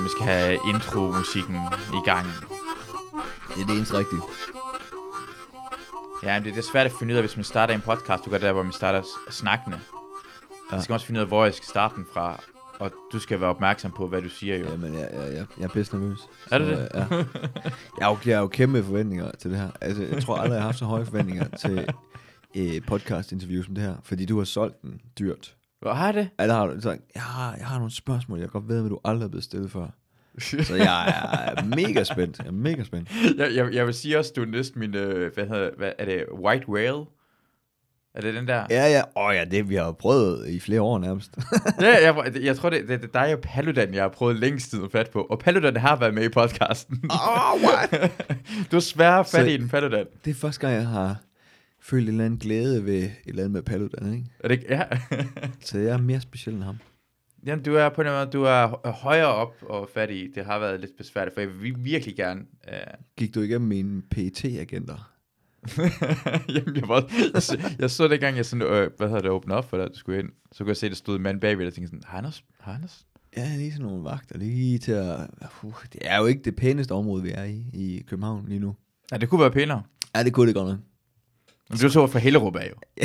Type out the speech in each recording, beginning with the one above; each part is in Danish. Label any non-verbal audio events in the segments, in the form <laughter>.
om vi skal have intro-musikken i gang. Det er det eneste rigtige. Ja, men det er svært at finde ud af, hvis man starter en podcast. Du gør det der, hvor man starter snakkende. Ja. Så skal man også finde ud af, hvor jeg skal starte den fra. Og du skal være opmærksom på, hvad du siger jo. Jamen, jeg, jeg, jeg, jeg er pisse nervøs. Er du Så, det? øh, Ja. Jeg har, jo, jeg har jo kæmpe forventninger til det her. Altså, jeg tror aldrig, jeg har haft så høje forventninger til øh, podcast-interview som det her. Fordi du har solgt den dyrt. Hvor har det? Alle har du sagt, jeg har, jeg har nogle spørgsmål, jeg godt ved, at du aldrig er blevet stillet før. <laughs> Så jeg er mega spændt. Jeg er mega spændt. jeg, jeg, jeg vil sige også, du er næsten min, øh, hvad hedder hvad, er det, White Whale? Er det den der? Ja, ja. Åh ja, det vi har prøvet i flere år nærmest. ja <laughs> jeg, jeg tror, det, det, det er dig og Paludan, jeg har prøvet længst tid at fat på. Og Paludan har været med i podcasten. Åh, what? <laughs> du er svær fat Så- i den, Paludan. Det er første gang, jeg har følt en eller anden glæde ved et eller andet med Paludan, ikke? Er det ikke? Ja. <laughs> Så jeg er mere speciel end ham. Jamen, du er på en måde, du er hø- højere op og fat i. Det har været lidt besværligt, for jeg vil virkelig gerne... Uh... Gik du igennem mine PET-agenter? <laughs> Jamen, jeg, var, jeg, så, jeg så det gang, jeg sådan, øh, hvad hedder det, åbne op for dig, du skulle ind. Så kunne jeg se, at der stod en mand bagved, og tænkte sådan, har han? Har han? Ja, lige sådan nogle vagter, lige til at... Uh, det er jo ikke det pæneste område, vi er i, i København lige nu. Ja, det kunne være pænere. Ja, det kunne det godt nok. Men du så fra Hellerup af jo. <laughs>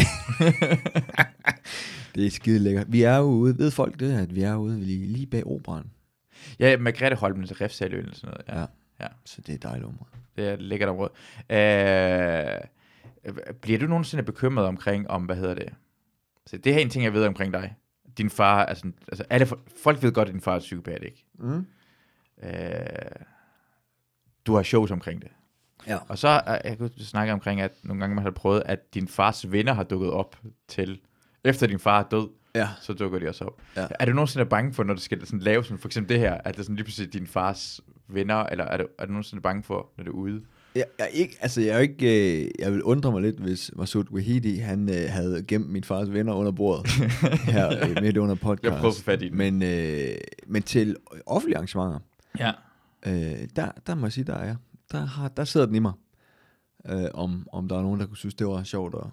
Det er skide lækkert. Vi er jo ude, ved folk det, at vi er ude lige, lige bag operan. Ja, Margrethe Holmen til Refsaløen eller sådan noget. Ja, Ja. ja. Så det er et dejligt område. det er et lækkert område. Øh, bliver du nogensinde bekymret omkring, om, hvad hedder det? Så det her er en ting, jeg ved omkring dig. Din far, altså, altså alle, folk ved godt, at din far er psykopat, ikke? Mm. Øh, du har shows omkring det. Ja. Og så, øh, jeg kunne snakke omkring, at nogle gange man har prøvet, at din fars venner har dukket op til, efter din far er død, Ja. så dukker de også op. Ja. Er du nogensinde bange for, når det skal sådan lave sådan, for eksempel det her, at det er sådan lige pludselig din fars venner, eller er du, er du nogensinde bange for, når det er ude? Jeg, jeg, ikke, altså jeg, er ikke, øh, jeg vil undre mig lidt, hvis Masoud Wahidi, han øh, havde gemt min fars venner under bordet, <laughs> her øh, midt under podcast. Jeg prøver at få fat i den. Men, øh, men til offentlige arrangementer, Ja. øh, der, der må jeg sige, der er jeg. Der, har, der sidder den i mig, øh, om, om der er nogen, der kunne synes, det var sjovt at,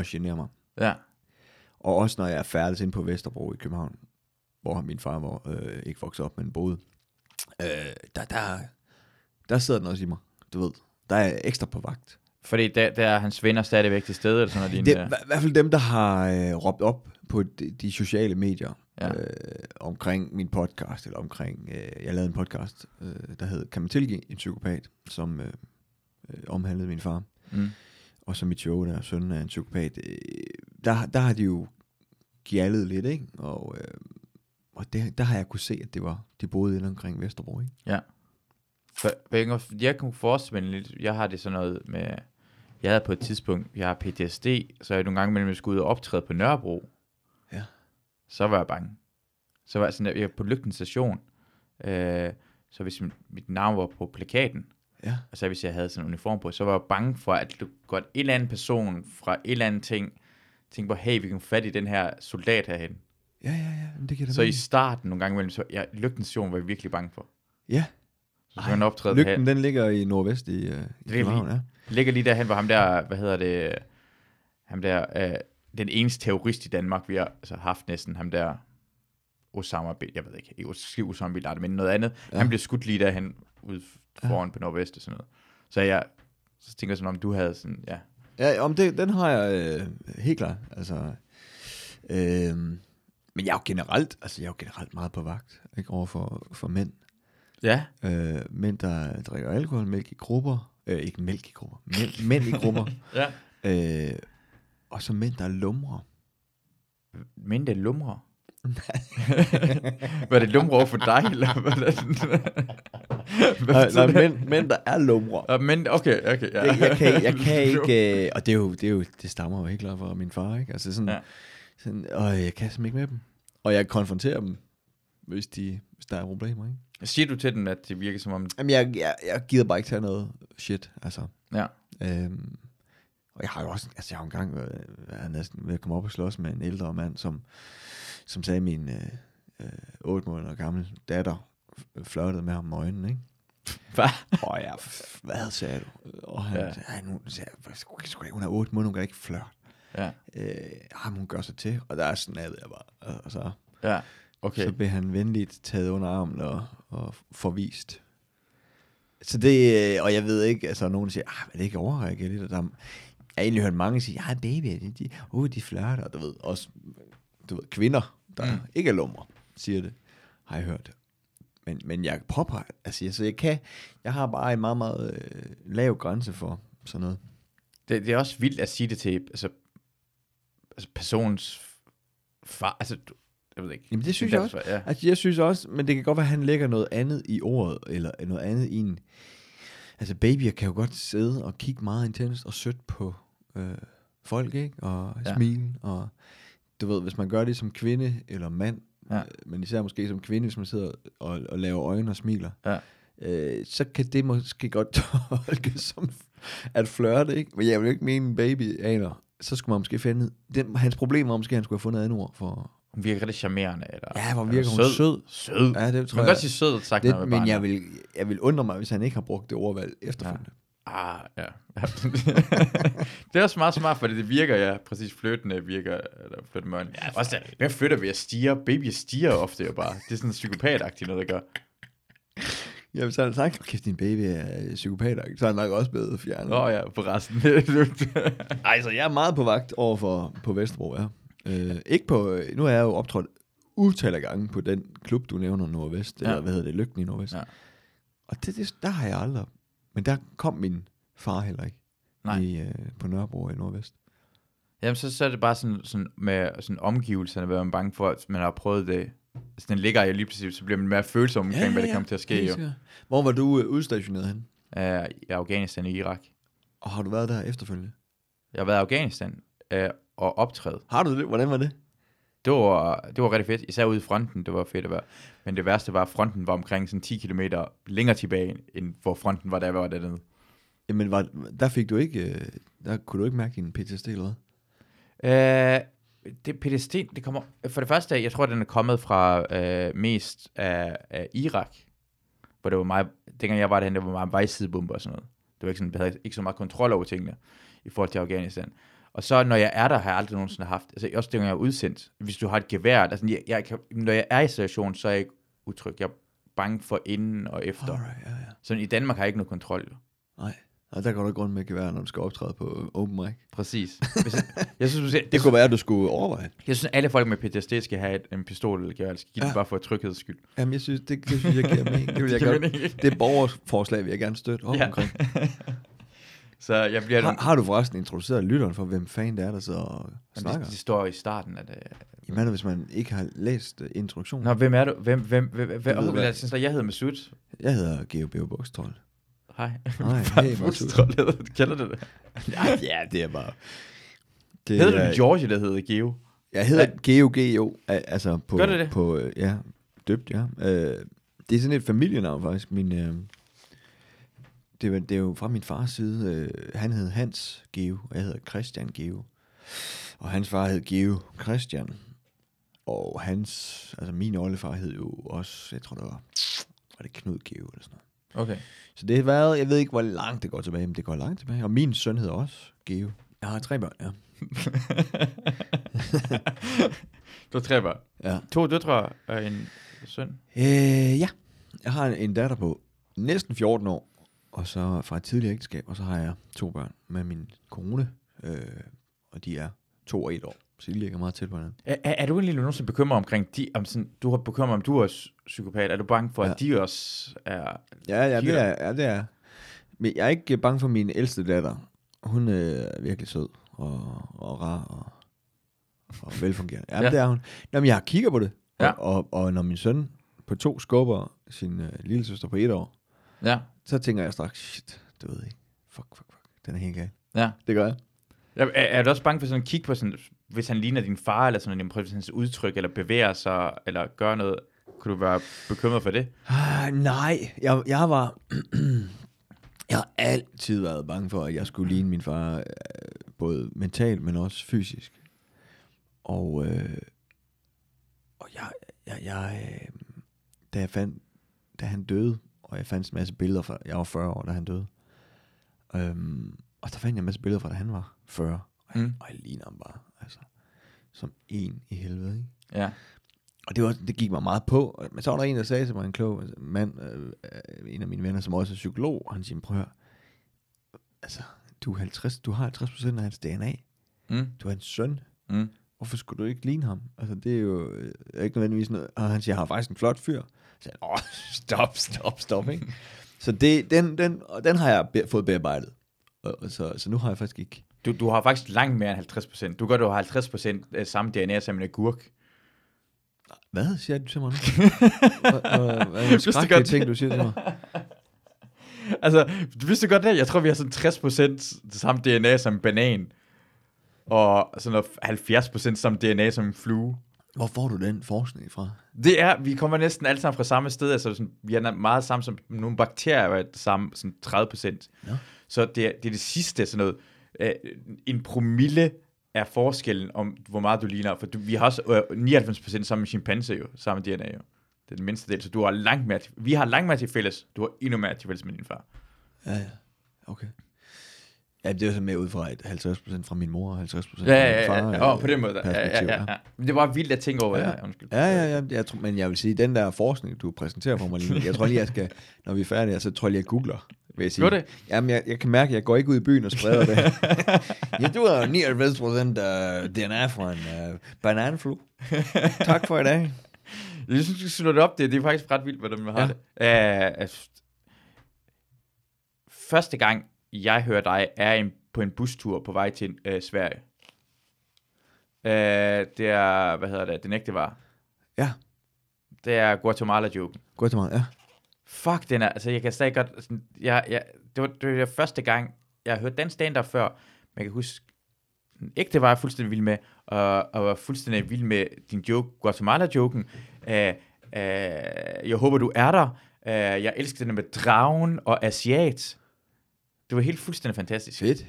at genere mig. Ja. Og også når jeg er færdig inde på Vesterbro i København, hvor min far var, øh, ikke voksede op, men boede, øh, der, der, der sidder den også i mig, du ved. Der er ekstra på vagt. Fordi der, der er hans venner stadigvæk til stede, eller sådan noget. Det er i hver- hvert fald dem, der har øh, råbt op på de, de sociale medier Ja. øh, omkring min podcast, eller omkring, øh, jeg lavede en podcast, øh, der hed Kan man tilgive en psykopat, som øh, øh, omhandlede min far. mm. Og så mit show, der er sønnen af en psykopat. Øh, der, der har de jo gjaldet lidt, ikke? Og, øh, og det, der har jeg kunne se, at det var, de boede inde omkring Vesterbro, ikke? Ja. For, jeg, kan- jeg kunne forestille mig lidt, jeg har det sådan noget med, jeg havde på et tidspunkt, jeg har PTSD, så jeg nogle gange mellem, jeg skulle ud og optræde på Nørrebro. Så var jeg bange. Så var jeg sådan, jeg var på Lygten station, øh, så hvis mit, navn var på plakaten, Ja. og så hvis jeg havde sådan en uniform på, så var jeg bange for, at du godt en eller anden person fra et eller andet ting, tænkte på, hey, vi kan få fat i den her soldat herhen. Ja, ja, ja, men det da Så i starten nogle gange imellem, så ja, Lygten station var jeg virkelig bange for. Ja, Så skulle man optræde her. lygten, den ligger i nordvest i, øh, i lige- København, ja. ligger lige derhen, hvor ham der, hvad hedder det, ham der, øh, den eneste terrorist i Danmark, vi har altså, haft næsten, ham der, Osama Bin, jeg ved ikke, ikke Os- Osama Bin Laden, men noget andet, ja. Ja. han blev skudt lige derhen, ude foran på Nordvest og sådan noget. Så jeg, så tænker jeg sådan, om du havde sådan, ja, Ja, om det, den har jeg øh, helt klart. Altså, øh, men jeg er jo generelt, altså jeg er jo generelt meget på vagt, ikke over for, for mænd. ja, Øh, mænd, der drikker alkohol, mælk i grupper, øh, ikke mælk i grupper, mænd, mænd i grupper, <laughs> ja. øh, og så mænd, der lumrer. Men det lumrer. var det lumrer over for dig, eller? Hvad Nej, betyder nej det? mænd, mænd, der er lumrer. Ah, Men, okay, okay, ja. Jeg, jeg, kan, jeg kan <laughs> ikke, øh, og det er jo, det, er jo, det stammer jo helt klart fra min far, ikke? Altså sådan, Ja. ja. sådan og jeg kan simpelthen ikke med dem. Og jeg konfronterer dem, hvis, de, hvis der er problemer, ikke? Siger du til dem, at det virker som om... Jamen, jeg, jeg, jeg gider bare ikke tage noget shit, altså. Ja. Øhm, og jeg har jo også, altså jeg har jo engang været, været næsten ved at komme op og slås med en ældre mand, som, som sagde, at min øh, øh, 8 måneder gammel datter f- flirtede med ham om øjnene, ikke? Hvad? Og jeg, f- hvad sagde du? Og han Ja. ja. sagde, nu sagde jeg, "Hvad sgu- sgu da ikke, hun er 8 måneder, hun kan ikke flirte. Ja, Øh, jamen, hun gør sig til, og der er snappet jeg bare, og- så, ja. Okay. så blev han venligt taget under armen og, og forvist. Så det, øh, og jeg ved ikke, altså nogen siger, ah, er det ikke overreageret lidt? Der, er- har egentlig hørt mange sige, ja, baby, de, de, uh, de flørter, du ved, også, du ved, kvinder, der Mm. ikke er lumre, siger det, har jeg hørt. Men, men jeg påpeger, altså, jeg, så jeg kan, jeg har bare en meget, meget øh, lav grænse for sådan noget. Det, det er også vildt at sige det til altså, altså personens far. Altså, du- jeg ved ikke. Jamen, det synes Din jeg også. Ja. Altså, jeg synes også, men det kan godt være, at han lægger noget andet i ordet, eller noget andet i en... Altså, babyer kan jo godt sidde og kigge meget intenst og sødt på øh, folk, ikke? Og Ja. ja. smile, og du ved, hvis man gør det som kvinde eller mand, Ja. ja. men især måske som kvinde, hvis man sidder og, og laver øjne og smiler, Ja. øh, så kan det måske godt <laughs> tolkes som at flirte, ikke? Men jeg vil ikke mene, en baby aner. Så skulle man måske finde... Den, hans problem var måske, at han skulle have fundet et andet ord for... Hun virker rigtig charmerende. Eller, Ja, hvor virker hun sød. Sød. Ja, det Man tror kan jeg. godt sige sød, sagt man Det, men jeg vil, jeg vil undre mig, hvis han ikke har brugt det ordvalg efterfølgende. Ah, ja. <laughs> det er også meget smart, fordi det virker, ja, præcis flyttende virker, eller flytte mørn. Ja, også der, hvem flytter ved at stige? Baby stiger ofte jo bare. Det er sådan psykopatagtigt noget, der gør. Ja, hvis han havde sagt, kæft, din baby er øh, psykopat, så er han nok også blevet fjernet. Nå ja, på resten. <laughs> Ej, så jeg er meget på vagt over for på Vesterbro, ja. Øh, ikke på, nu er jeg jo optrådt utal af gange på den klub, du nævner, Nordvest. Ja. eller hvad hedder det, Lygten i Nordvest. Ja. Og det, det, der har jeg aldrig, men der kom min far heller ikke, Nej. I, øh, på Nørrebro i Nordvest. Jamen, så, så er det bare sådan, sådan med sådan omgivelserne, hvor man er bange for, at man har prøvet det. Hvis den ligger i lige præcis, så bliver man mere følsom omkring, hvad der kommer til at ske. Jo. Hvor var du øh, udstationeret hen? Uh, I Afghanistan og Irak. Og har du været der efterfølgende? Jeg har været i Afghanistan uh, og optræde. Har du det? Hvordan var det? Det var, det var rigtig fedt, især ude i fronten, det var fedt at være. Men det værste var, at fronten var omkring sådan 10 km længere tilbage, end hvor fronten var, jeg var dernede. Jamen, var, der fik du ikke, øh, der kunne du ikke mærke din PTSD eller hvad? Øh, det PTSD, det kommer, for det første, jeg tror, den er kommet fra øh, mest af, af Irak, hvor det var meget, dengang jeg var derhen, det var meget vejsidebomber og sådan noget. Det var ikke sådan, havde ikke så meget kontrol over tingene i forhold til Afghanistan. Og så når jeg er der, har jeg aldrig nogensinde haft, altså også dengang jeg er udsendt, hvis du har et gevær, altså, jeg, jeg kan, når jeg er i situation, så er jeg ikke utryg. Jeg er bange for inden og efter. Alright, ja, ja. Så i Danmark har jeg ikke noget kontrol. Nej, og der går du rundt med gevær, når du skal optræde på open mic. Præcis. Hvis jeg, jeg, synes, <laughs> det, Det kunne være, at du skulle overveje. jeg synes, alle folk med PTSD skal have et, en pistol eller gevær. Skal give ja. Det bare for trygheds skyld. Jamen, jeg synes, det, det synes jeg giver mening. <laughs> Det vil jeg godt. mening. Det er borgerforslag, vil jeg gerne støtte op ja. omkring. <laughs> Så jeg bliver... Har, har, du forresten introduceret lytteren for, hvem fanden det er, der sidder og Jamen, snakker? det, det, står i starten af det. Jamen, hvis man ikke har læst uh, introduktionen. Nå, hvem er du? Hvem, hvem, hvem, hvem, hvem hvad. jeg synes, jeg hedder Masud. Jeg hedder Geo Beo. Hej. Hvad <laughs> hey, Masud. Kender du det? ja, ja, det er bare... Det Hedder er- du George, der hedder Geo? Jeg hedder Geo Geo, al- altså på, Gør det det? på øh, ja, døbt, ja. Øh, det er sådan et familienavn faktisk. Min, øh, det, var, det er jo fra min fars side. Øh, han hed Hans Geo, og jeg hedder Christian Geo. Og hans far hed Geo Christian. Og hans, altså min oldefar hed jo også, jeg tror det var, var det Knud Geo eller sådan noget. Okay. Så det har været, jeg ved ikke, hvor langt det går tilbage, men det går langt tilbage. Og min søn hedder også Geo. Jeg har tre børn, ja. <laughs> du har tre børn. ja. To døtre og en søn. Øh, ja. Jeg har en, en datter på næsten 14 år, og så fra et tidligere ægteskab, og så har jeg to børn med min kone, øh, og de er to og et år, så de ligger meget tæt på hinanden. Er, er, du egentlig nogensinde bekymret omkring de, om sådan, du har bekymret om, du er også psykopat? Er du bange for, ja. At de også er... Ja, ja, det er, ja, det er. Men jeg er ikke bange for min ældste datter. Hun øh, er virkelig sød og, og rar og, og velfungerende. Ja, Ja. det er hun. Nå, men jeg kigger på det. Ja. Og, og, og når min søn på to skubber sin øh, lille søster på et år, Ja. så tænker jeg straks, shit, du ved ikke. Fuck, fuck, fuck. Den er helt gal. Ja. Det gør jeg. Ja, Er, er du også bange for sådan at kigge på sådan, hvis han ligner din far, eller sådan, prøver hans udtryk, eller bevæger sig, eller gør noget, kunne du være bekymret for det? Ah, nej, jeg, jeg var... <clears throat> jeg har altid været bange for, at jeg skulle ligne min far, øh, både mentalt, men også fysisk. Og, øh, og jeg, jeg, jeg øh, da jeg fandt, da han døde, og jeg fandt en masse billeder fra, jeg var 40 år, da han døde. Øhm, og der fandt jeg en masse billeder fra, da han var 40. Og jeg, Mm. og jeg ligner ham bare, altså, som en i helvede, ikke? Ja. Og det, var, det gik mig meget på. Men så var der en, der sagde til mig, en klog mand, øh, en af mine venner, som også er psykolog, og han siger, prøv at høre, altså, du, er 50, du har 50 procent af hans DNA. Mm. Du er en søn. Mm. Hvorfor skulle du ikke ligne ham? Altså, det er jo øh, ikke nødvendigvis noget. Og han siger, jeg har faktisk en flot fyr. Så jeg, åh, stop, stop, stop, ikke? så det, den, den, og den har jeg be- fået bearbejdet. Og, og så, så nu har jeg faktisk ikke... Du, du har faktisk langt mere end 50%. Du gør, du har 50% af samme DNA som en agurk. Hvad siger du til mig nu? Hvad- hvad- Hvad er godt. ting, du siger til mig? <laughs> Altså, du vidste godt det? Jeg tror, vi har sådan 60% det samme DNA som en banan. Og sådan noget 70% samme DNA som en flue. Hvor får du den forskning fra? Det er, vi kommer næsten alle sammen fra samme sted, altså sådan, vi er meget sammen som nogle bakterier, er det samme, sådan 30 procent. Ja. Så det er, det er det sidste, sådan noget, øh, en promille er forskellen om, hvor meget du ligner, for du, vi har også øh, 99 procent sammen med chimpanse jo, samme DNA jo. Det er den mindste del, så du har langt mere til, vi har langt mere til fælles, du har endnu mere til fælles med din far. Ja, ja. Okay. Ja, det er jo så mere ud fra et 50% fra min mor og 50% Ja, fra ja, min ja, far. ja, oh, på den måde. Ja, ja, ja, ja. Men det var vildt at tænke over, Ja. ja. ja undskyld. Ja, ja, ja. Jeg tror, men jeg vil sige, den der forskning, du præsenterer for mig lige jeg tror lige, jeg skal, når vi er færdige, så tror jeg lige, jeg googler. Vil jeg sige. Gør det? Jamen, jeg, jeg kan mærke, at jeg går ikke ud i byen og spreder det. <laughs> ja, du har 99 procent af DNA fra en uh, bananflu. Tak for i dag. Jeg synes, du slår det op. Det, det er faktisk ret vildt, hvordan man har Ja. det. Uh, altså, første gang, jeg hører dig, er en, på en bustur på vej til uh, Sverige. Uh, det er, hvad hedder det, den ægte var. Ja, Det er Guatemala-joken. godt til mig. Ja. Fuck, den er, altså jeg kan stadig godt, sådan, jeg, jeg, det, var, det var første gang, jeg har hørt den stand før, men jeg kan huske, den ægte var jeg fuldstændig vild med, og, og var fuldstændig vild med din joke, Guatemala-joken. Uh, uh, jeg håber, du er der. Uh, jeg elsker den med dragen og asiat. Det var helt fuldstændig fantastisk. Fedt. Det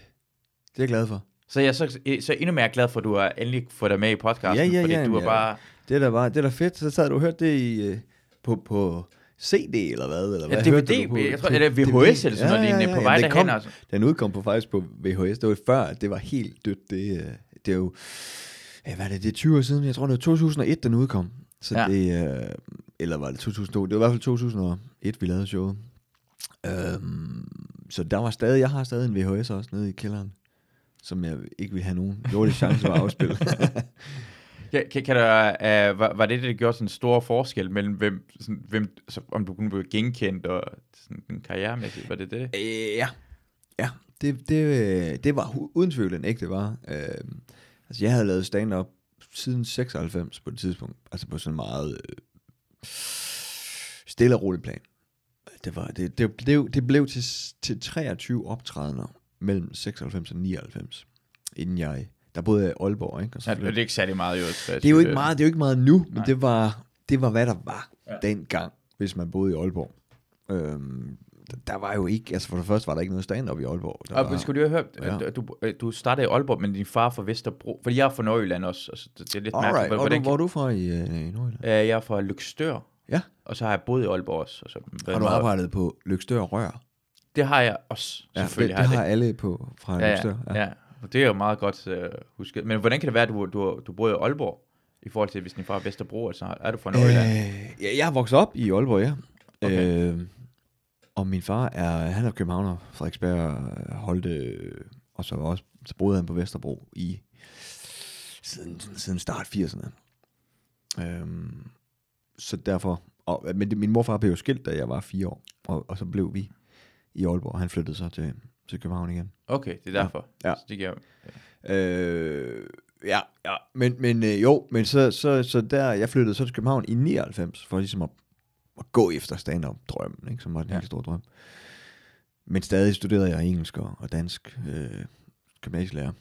er jeg glad for. Så jeg er så, så endnu mere glad for, at du har endelig fået dig med i podcasten, Ja, ja, fordi ja, du ja. bare... Det der var, det der fedt. Så sad du og hørte det i, øh, på, på CD eller hvad? Eller hvad Ja, DVD, på? jeg tror, eller VHS eller sådan noget lignende, på vej Jamen, det derhen. kom- Altså. Den udkom på faktisk på VHS. Det var før, det var helt dødt. Det, øh, det er jo, ja, hvad er det, det er 20 år siden. Jeg tror, det var 2001, den udkom. Så Ja. det, øh, eller var det 2002? Det var i hvert fald 2001, vi lavede showet. Øhm, så der var stadig, jeg har stadig en VHS også nede i kælderen, som jeg ikke vil have nogen jordisk chance for at afspille. <laughs> Ja, kan, kan der, uh, var, var det det, der gjorde sådan en stor forskel mellem, hvem, sådan, hvem så, om du kunne blive genkendt og sådan en karrieremæssigt? Var det det? Øh, ja. Ja, det, det, øh, det var uden tvivl en ægte var. Øh, altså, jeg havde lavet stand-up siden 96 på det tidspunkt. Altså på sådan en meget øh, stille og rolig plan. Det, var, det, det, blev, det blev til, til 23 optrædener mellem 96 og 99, inden jeg... Der boede i Aalborg, ikke? Og så Ja, det er ikke særlig meget, så jeg det er jo ikke meget, det er jo ikke meget nu, men Nej. det var, det var, hvad der var Ja. dengang, hvis man boede i Aalborg. Øhm, der- var jo ikke, altså for det første var der ikke noget stand-up i Aalborg. Der Og var, skulle du have hørt, Ja. du, du startede i Aalborg, men din far fra Vesterbro. Fordi jeg er fra Nordjylland også. Altså, det, er lidt Alright, mærkeligt. hvor, Hvordan, du, hvor er du fra i, øh, i Nordjylland? Øh, jeg er fra Lykstør. Ja. Og så har jeg boet i Aalborg også. Og så, Har du arbejdet på Lykstør Rør? Det har jeg også, Ja, det, selvfølgelig. det har jeg har alle på fra ja, Lykstør. ja, ja. Og det er jo meget godt uh, husket. Men hvordan kan det være, at du, du, du bor i Aalborg? I forhold til, hvis din far er Vesterbro, altså er du fra Nordjylland? Øh, ja, jeg er vokset op i Aalborg, ja. Okay. Øh, og min far er, han er københavner, Frederiksberg, Holte, og så, også, så boede han på Vesterbro i siden, siden start 80'erne. Øhm, så derfor, og, men min morfar blev jo skilt, da jeg var fire år, og, og så blev vi i Aalborg, og han flyttede så til, til København igen. Okay, det er derfor. Ja. Så det giver, Øh, ja, ja, men, men øh, jo, men så, så, så der, jeg flyttede så til København i 99, for ligesom at, at gå efter stand-up-drømmen, ikke, som var den Ja. ja. helt store drøm. Men stadig studerede jeg engelsk og, og dansk øh, gymnasielærer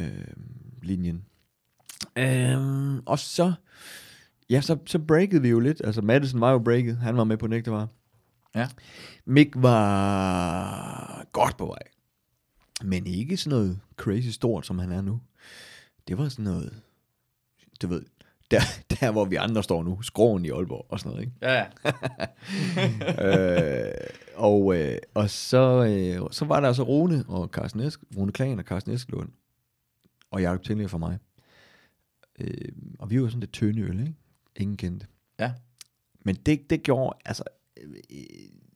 øh, linjen. Øh, og så, ja, så, så breakede vi jo lidt. Altså, Madison var jo breaket. Han var med på Nægte var. Ja. Mick var godt på vej. Men ikke sådan noget crazy stort, som han er nu. Det var sådan noget, du ved, der, <laughs> der hvor vi andre står nu, skråen i Aalborg og sådan noget, ikke? Ja, <laughs> øh, og, øh, og så, øh, så var der altså Rune og Carsten Esk, Rune Klagen og Carsten Eskelund, og Jacob Tindley for mig. Øh, og vi var sådan lidt tynde øl, ikke? Ingen kendte. Ja. Men det, det gjorde, altså, øh,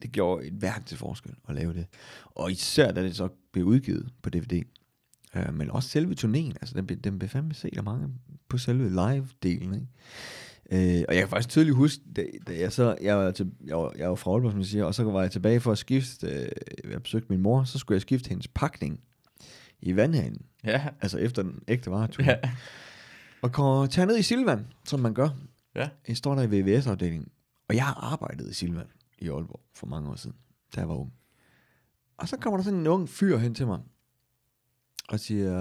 det gjorde et værk til forskel at lave det. Og især da det så blev udgivet på DVD. Øh, men også selve turnéen, altså den, den blev fandme set af mange på selve live-delen, ikke? Øh, og jeg kan faktisk tydeligt huske, da, da jeg så, jeg var, til, jeg var, jeg var fra Aalborg, som jeg siger, og så var jeg tilbage for at skifte, øh, jeg besøgte min mor, så skulle jeg skifte hendes pakning i vandhanen, Ja. altså efter den ægte varetur. Ja. Og kommer tage ned i Silvan, som man gør. Ja. Jeg står der i VVS-afdelingen, og jeg har arbejdet i Silvan i Aalborg for mange år siden, da jeg var ung. Og så kommer der sådan en ung fyr hen til mig, og siger,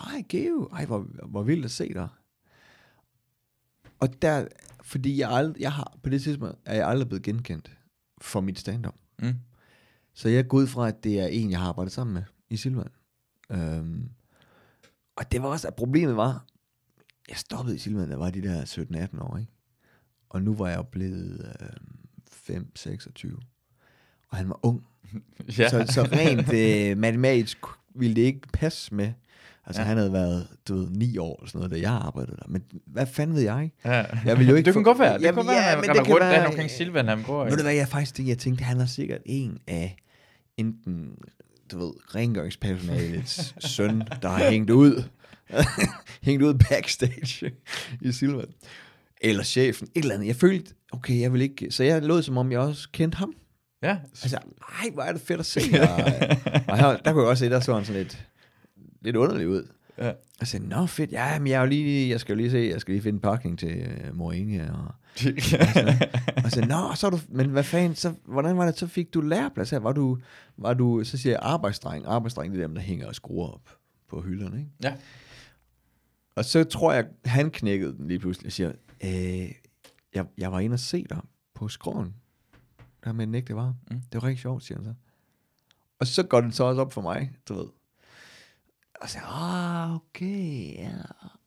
hej Geo, ej hvor, hvor vildt at se dig. Og der, fordi jeg, ald- jeg har, på det tidspunkt er jeg aldrig blevet genkendt for mit stand-up. Mm. Så jeg går ud fra, at det er en, jeg har arbejdet sammen med i Silvan. Øhm, og det var også, at problemet var, jeg stoppede i Silvan, jeg var de der 17-18 år, ikke? Og nu var jeg blevet øh, 5-26. Og han var ung. <laughs> Ja. Så, så rent øh, matematisk ville det ikke passe med. Altså Ja. han havde været, du ved, 9 år eller sådan noget, da jeg arbejdede der. Men hvad fanden ved jeg? ja. Jeg vil jo ikke det få- godt være. Det Jamen, være, ja, at men det kan rundt være- der omkring Silvan, han går. Ved du hvad, jeg faktisk det, jeg tænkte, han er sikkert en af enten, du ved, rengøringspersonalets <laughs> søn, der har hængt ud, <laughs> hængt ud backstage i Silvan. Eller chefen, et eller andet. Jeg følte, okay, jeg vil ikke, så jeg lød som om, jeg også kendte ham. Ja. Altså, ej, hvor er det fedt at se. Og, og her, der kunne jeg også se, der så han sådan lidt, lidt underlig ud. Ja. Og jeg sagde, nå fedt, ja, men jeg, er jo lige, jeg skal jo lige se, jeg skal lige finde en pakning til uh, Moringa. Og, <laughs> og så, nå, så du, men hvad fanden, så, hvordan var det, så fik du læreplads her? Var du, var du, så siger jeg arbejdsdreng, arbejdsdreng, det er dem, der hænger og skruer op på hylderne, ikke? Ja. Og så tror jeg, han knækkede den lige pludselig og siger, øh, jeg, jeg var inde og se dig på skråen, der med en ægte var. Mm. Det var rigtig sjovt, siger han så. Og så går den så også op for mig, du ved. Og så, ah, okay, ja.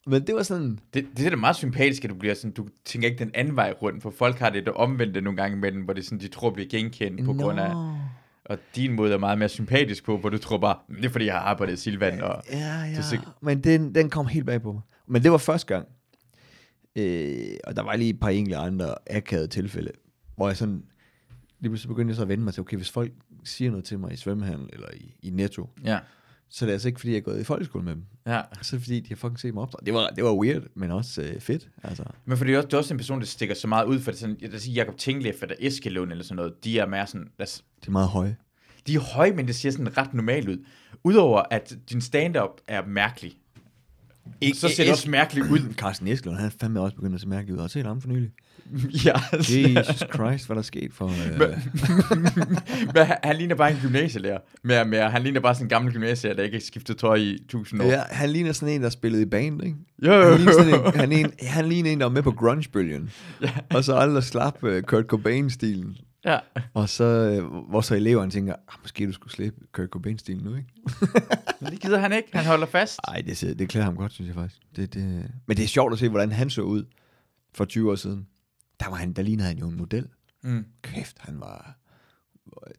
Men det var sådan, Det, det er da meget sympatisk, at du bliver sådan, du tænker ikke den anden vej rundt, for folk har det det omvendte nogle gange imellem, hvor det sådan, de tror bliver genkendt på Nå. grund af, og din måde er meget mere sympatisk på, hvor du tror bare, "Men det er fordi, jeg har arbejdet i Silvan, og Ja, ja. sikkert- Men den, den kom helt bag på mig. Men det var første gang. Øh, og der var lige et par enkelte andre akavede tilfælde, hvor jeg sådan, lige pludselig begyndte jeg så at vende mig til, okay, hvis folk siger noget til mig i svømmehallen eller i, i Netto, ja, så er det altså ikke, fordi jeg er gået i folkeskole med dem. ja. Så er fordi, de har fucking set mig opdrage. Det var, det var weird, men også øh, fedt. Altså, Men fordi det er også, det er også en person, der stikker så meget ud, for det er sådan, jeg vil sige, Jacob Tingleff eller Eskelund eller sådan noget, de er mere sådan, os, det er meget høje. de er høje, men det ser sådan ret normalt ud. Udover at din stand-up er mærkelig, Ikke, så ser det også mærkeligt ud. <clears throat> Carsten Eskelund, han er fandme også begyndt at se mærkeligt ud. Har du set ham for nylig? <laughs> ja, Jesus Christ, hvad der er sket for... Øh, Men <laughs> han, han ligner bare en gymnasielærer. Mere, mere. Han ligner bare sådan en gammel gymnasielærer, der ikke har skiftet tøj i tusind år. ja, han ligner sådan en, der spillede i band, ikke? Jo, jo, Han ligner, sådan en, han, en, han ligner en, der var med på grunge-bølgen. Ja. Og så aldrig slap uh, Kurt Cobain-stilen. Ja. <laughs> Og så, uh, hvor så eleverne tænker, ah, måske du skulle slippe Kurt Cobain-stilen nu, ikke? <laughs> Men det gider han ikke. Han holder fast. Nej, det, det klæder ham godt, synes jeg faktisk. Det, det, men det er sjovt at se, hvordan han så ud for 20 år siden. Der, var han, der lignede han jo en model. Mm. Kæft, han var...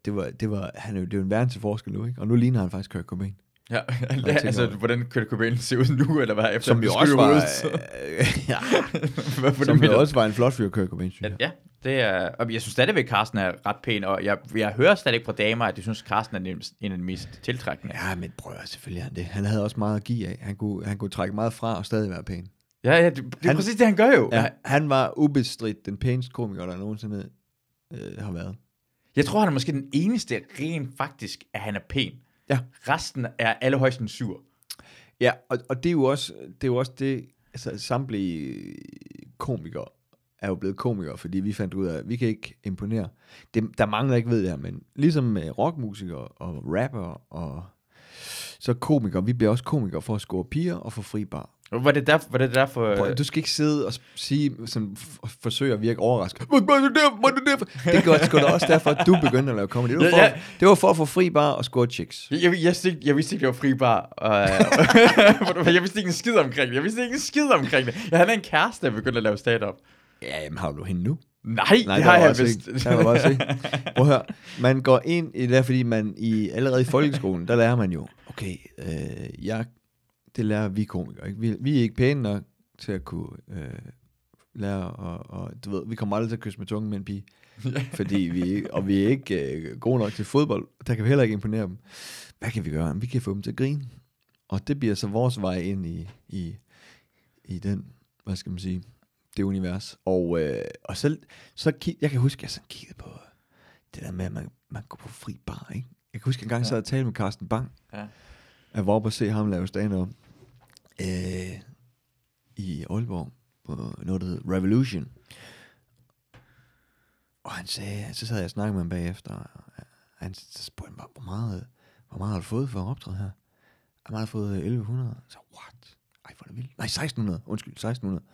Det var, det var, han jo, det er jo en verden til forskel nu, ikke? Og nu ligner han faktisk Kurt Cobain. Ja, <laughs> tænker altså, over hvordan Kurt Cobain ser ud nu, eller hvad? Efter Som jo også var... Øh, ja, som det jo også var en flot fyr, Kurt Cobain, synes Ja, jeg. ja, det er, og jeg synes stadigvæk, Carsten er ret pæn, og jeg, jeg hører stadig fra damer, at de synes, Carsten er den- en af de mest tiltrækkende. Ja, men prøv at selvfølgelig han det. Han havde også meget at give af. Han kunne, han kunne trække meget fra og stadig være pæn. Ja, ja, det, det er Han- præcis det, han gør jo. Ja, han var ubestridt den pæneste komiker, der nogensinde øh, har været. Jeg tror, han er måske den eneste rent faktisk, at han er pæn. Ja. Resten er alle højst en sur. Ja, og, og det er jo også det, er jo også det altså samtlige komikere er jo blevet komikere, fordi vi fandt ud af, at vi kan ikke imponere. Det, der mangler ikke ved det her, men ligesom med rockmusikere og rapper og så komikere, vi bliver også komikere for at score piger og for fri bar. Var det derfor? Var det derfor Prøv, du skal ikke sidde og sige, sådan, forsøge at virke overrasket. Var det der? Hvad var det der? Det var sgu da også derfor, at du begyndte at lave comedy. Det var for, Ja, ja. det var for at få fri bar og score chicks. Jeg, jeg, jeg, ikke, jeg vidste ikke, det var fri bar. Og, <laughs> jeg vidste ikke en skid omkring det. Jeg vidste ikke en skid omkring det. Jeg havde en kæreste, der begyndte at lave stand-up. Ja, jamen har du hende nu? Nej, Nej, det der har jeg også vist. ikke. Der var bare se. Prøv at høre. Man går ind i det, fordi man i, allerede i folkeskolen, der lærer man jo, okay, øh, jeg, det lærer vi komikere. Ikke? Vi, vi er ikke pæne nok til at kunne øh, lære, og, og du ved, vi kommer aldrig til at kysse med tungen med en pige, fordi vi, ikke- og vi er ikke øh, gode nok til fodbold, der kan vi heller ikke imponere dem. Hvad kan vi gøre? Vi kan få dem til at grine, og det bliver så vores vej ind i, i, i den, hvad skal man sige, det univers. Og, øh, og så, så kig, jeg kan huske, at jeg sådan kiggede på det der med, at man, man går på fri bar, ikke? Jeg kan huske, en gang Ja. så jeg talte med Carsten Bang, Ja. jeg var oppe og se ham lave stand-up øh, i Aalborg på noget, der hedder Revolution. Og han sagde, så sad jeg og snakkede med ham bagefter, og han så spurgte mig, hvor meget, hvor meget har du fået for at optræde her? Jeg har fået 1100. Så what? Ej, hvor er det vildt. Nej, 1600. Undskyld, 1600.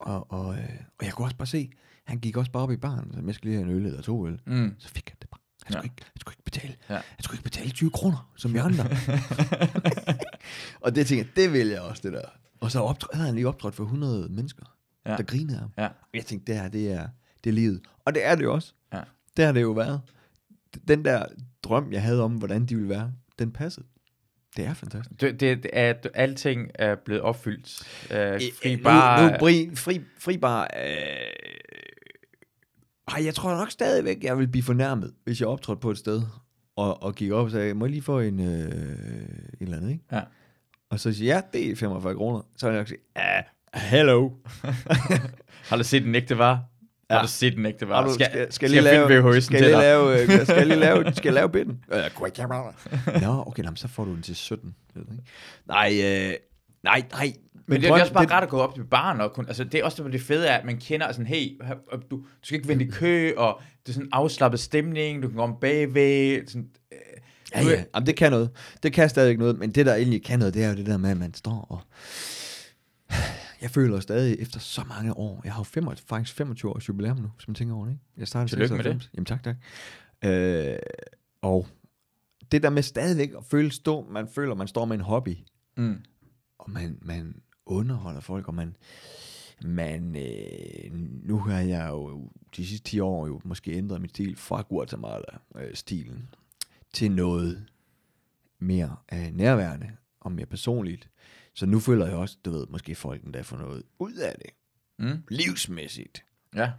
Og, og, øh, og jeg kunne også bare se, han gik også bare op i baren, så jeg skulle lige have en øl eller to øl. Mm. Så fik han det bare. Han skulle, Ja. ikke, han skulle ikke betale. Ja. Han skulle ikke betale 20 kroner, som vi andre. <laughs> og det tænkte jeg, det vil jeg også, det der. Og så optræ- havde han lige optrådt for 100 mennesker, Ja. der grinede ham. Ja. Og jeg tænkte, det her, det er, det er livet. Og det er det jo også. Ja. Det har det jo været. Den der drøm, jeg havde om, hvordan de ville være, den passede. Det er fantastisk. Det, det, er, at alting er blevet opfyldt. Øh, fri nu, bar, nu fri, fri, fri bar... Øh, ej, jeg tror nok stadigvæk, jeg vil blive fornærmet, hvis jeg optrådte på et sted, og, og gik op og sagde, må jeg lige få en, øh, en eller andet, ikke? Ja. Og så siger jeg, ja, det er 45 kroner. Så vil jeg nok sige, ja, hello. <laughs> Har du set den ægte var? Ja. Har du set den ægte var? Har du, skal, skal, skal, skal lige lave, VHS'en skal, til lige lave, øh, skal jeg lige lave, skal lave bitten? <laughs> Øh, Nå, okay, nå, men så får du den til 17. ved du ikke? Nej, øh, nej, nej. Men det, det er også bare rart at gå op til baren og kun, altså det er også det, det fede er, at man kender sådan, hey, du, du skal ikke vente i kø, og det er sådan en afslappet stemning, du kan komme bagved, sådan, øh, Ja, ja. Jamen, det kan noget. Det kan stadigvæk noget, men det, der egentlig kan noget, det er jo det der med, at man står og... Jeg føler stadig efter så mange år, jeg har jo 25, faktisk 25 års jubilæum nu, som jeg tænker over det, ikke? Jeg startede Tillykke med 96. Jamen tak, tak. Øh, og det der med stadigvæk at føle stå, man føler, man står med en hobby, mm, og man, man underholder folk, og man, man øh, nu har jeg jo de sidste 10 år jo måske ændret min stil fra Guatemala-stilen til noget mere øh, nærværende og mere personligt. Så nu føler jeg også, du ved, måske folk endda får noget ud af det, mm, livsmæssigt. ja,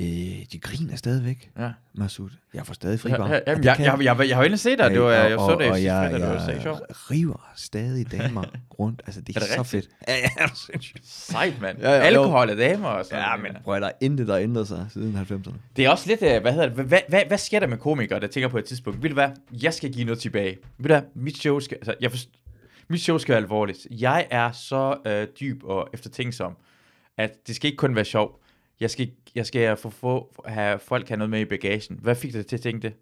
Øh, de griner stadigvæk, ja. Masud. Jeg får stadig fri Ja, bar. ja, jamen, det jeg, jeg, jeg, jeg, jeg har jo inde set dig, det var, jeg så det, og, og jeg, det var sjovt. river stadig damer rundt. Altså, det er, Er det så fedt. Ja, ja, er. Sejt, mand. Ja, ja. Alkohol og damer og sådan Ja, men prøv der er intet, der ændret sig siden 90'erne. Det er også lidt, øh, hvad hedder det, hvad, hvad, hvad sker der med komikere, der tænker på et tidspunkt, ved du hvad, jeg skal give noget tilbage. Ved du hvad, mit show skal, altså, jeg forst, mit show skal være alvorligt. Jeg er så øh, dyb og eftertænksom, at det skal ikke kun være sjov. Jeg skal, jeg skal få, få, have folk have noget med i bagagen. Hvad fik dig til at tænke det?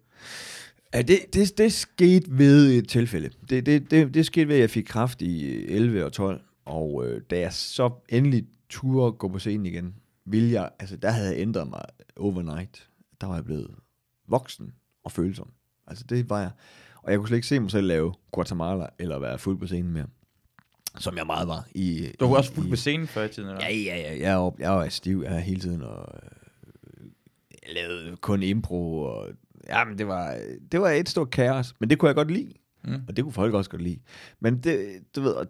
Ja, det, det, det skete ved et tilfælde. Det, det, det, det skete ved, at jeg fik kraft i 11 og 12. Og øh, da jeg så endelig turde gå på scenen igen, ville jeg, altså der havde jeg ændret mig overnight. Der var jeg blevet voksen og følsom. Altså det var jeg. Og jeg kunne slet ikke se mig selv lave Guatemala eller være fuld på scenen mere. Som jeg meget var i... Du var også fuldt i- på scenen før i tiden, eller? Ja, ja, ja. Jeg er, op, jeg er stiv jeg er hele tiden, og øh, jeg lavede kun impro, og jamen, det var, det var et stort kaos, men det kunne jeg godt lide, Mm. og det kunne folk også godt lide. Men det, du ved, og,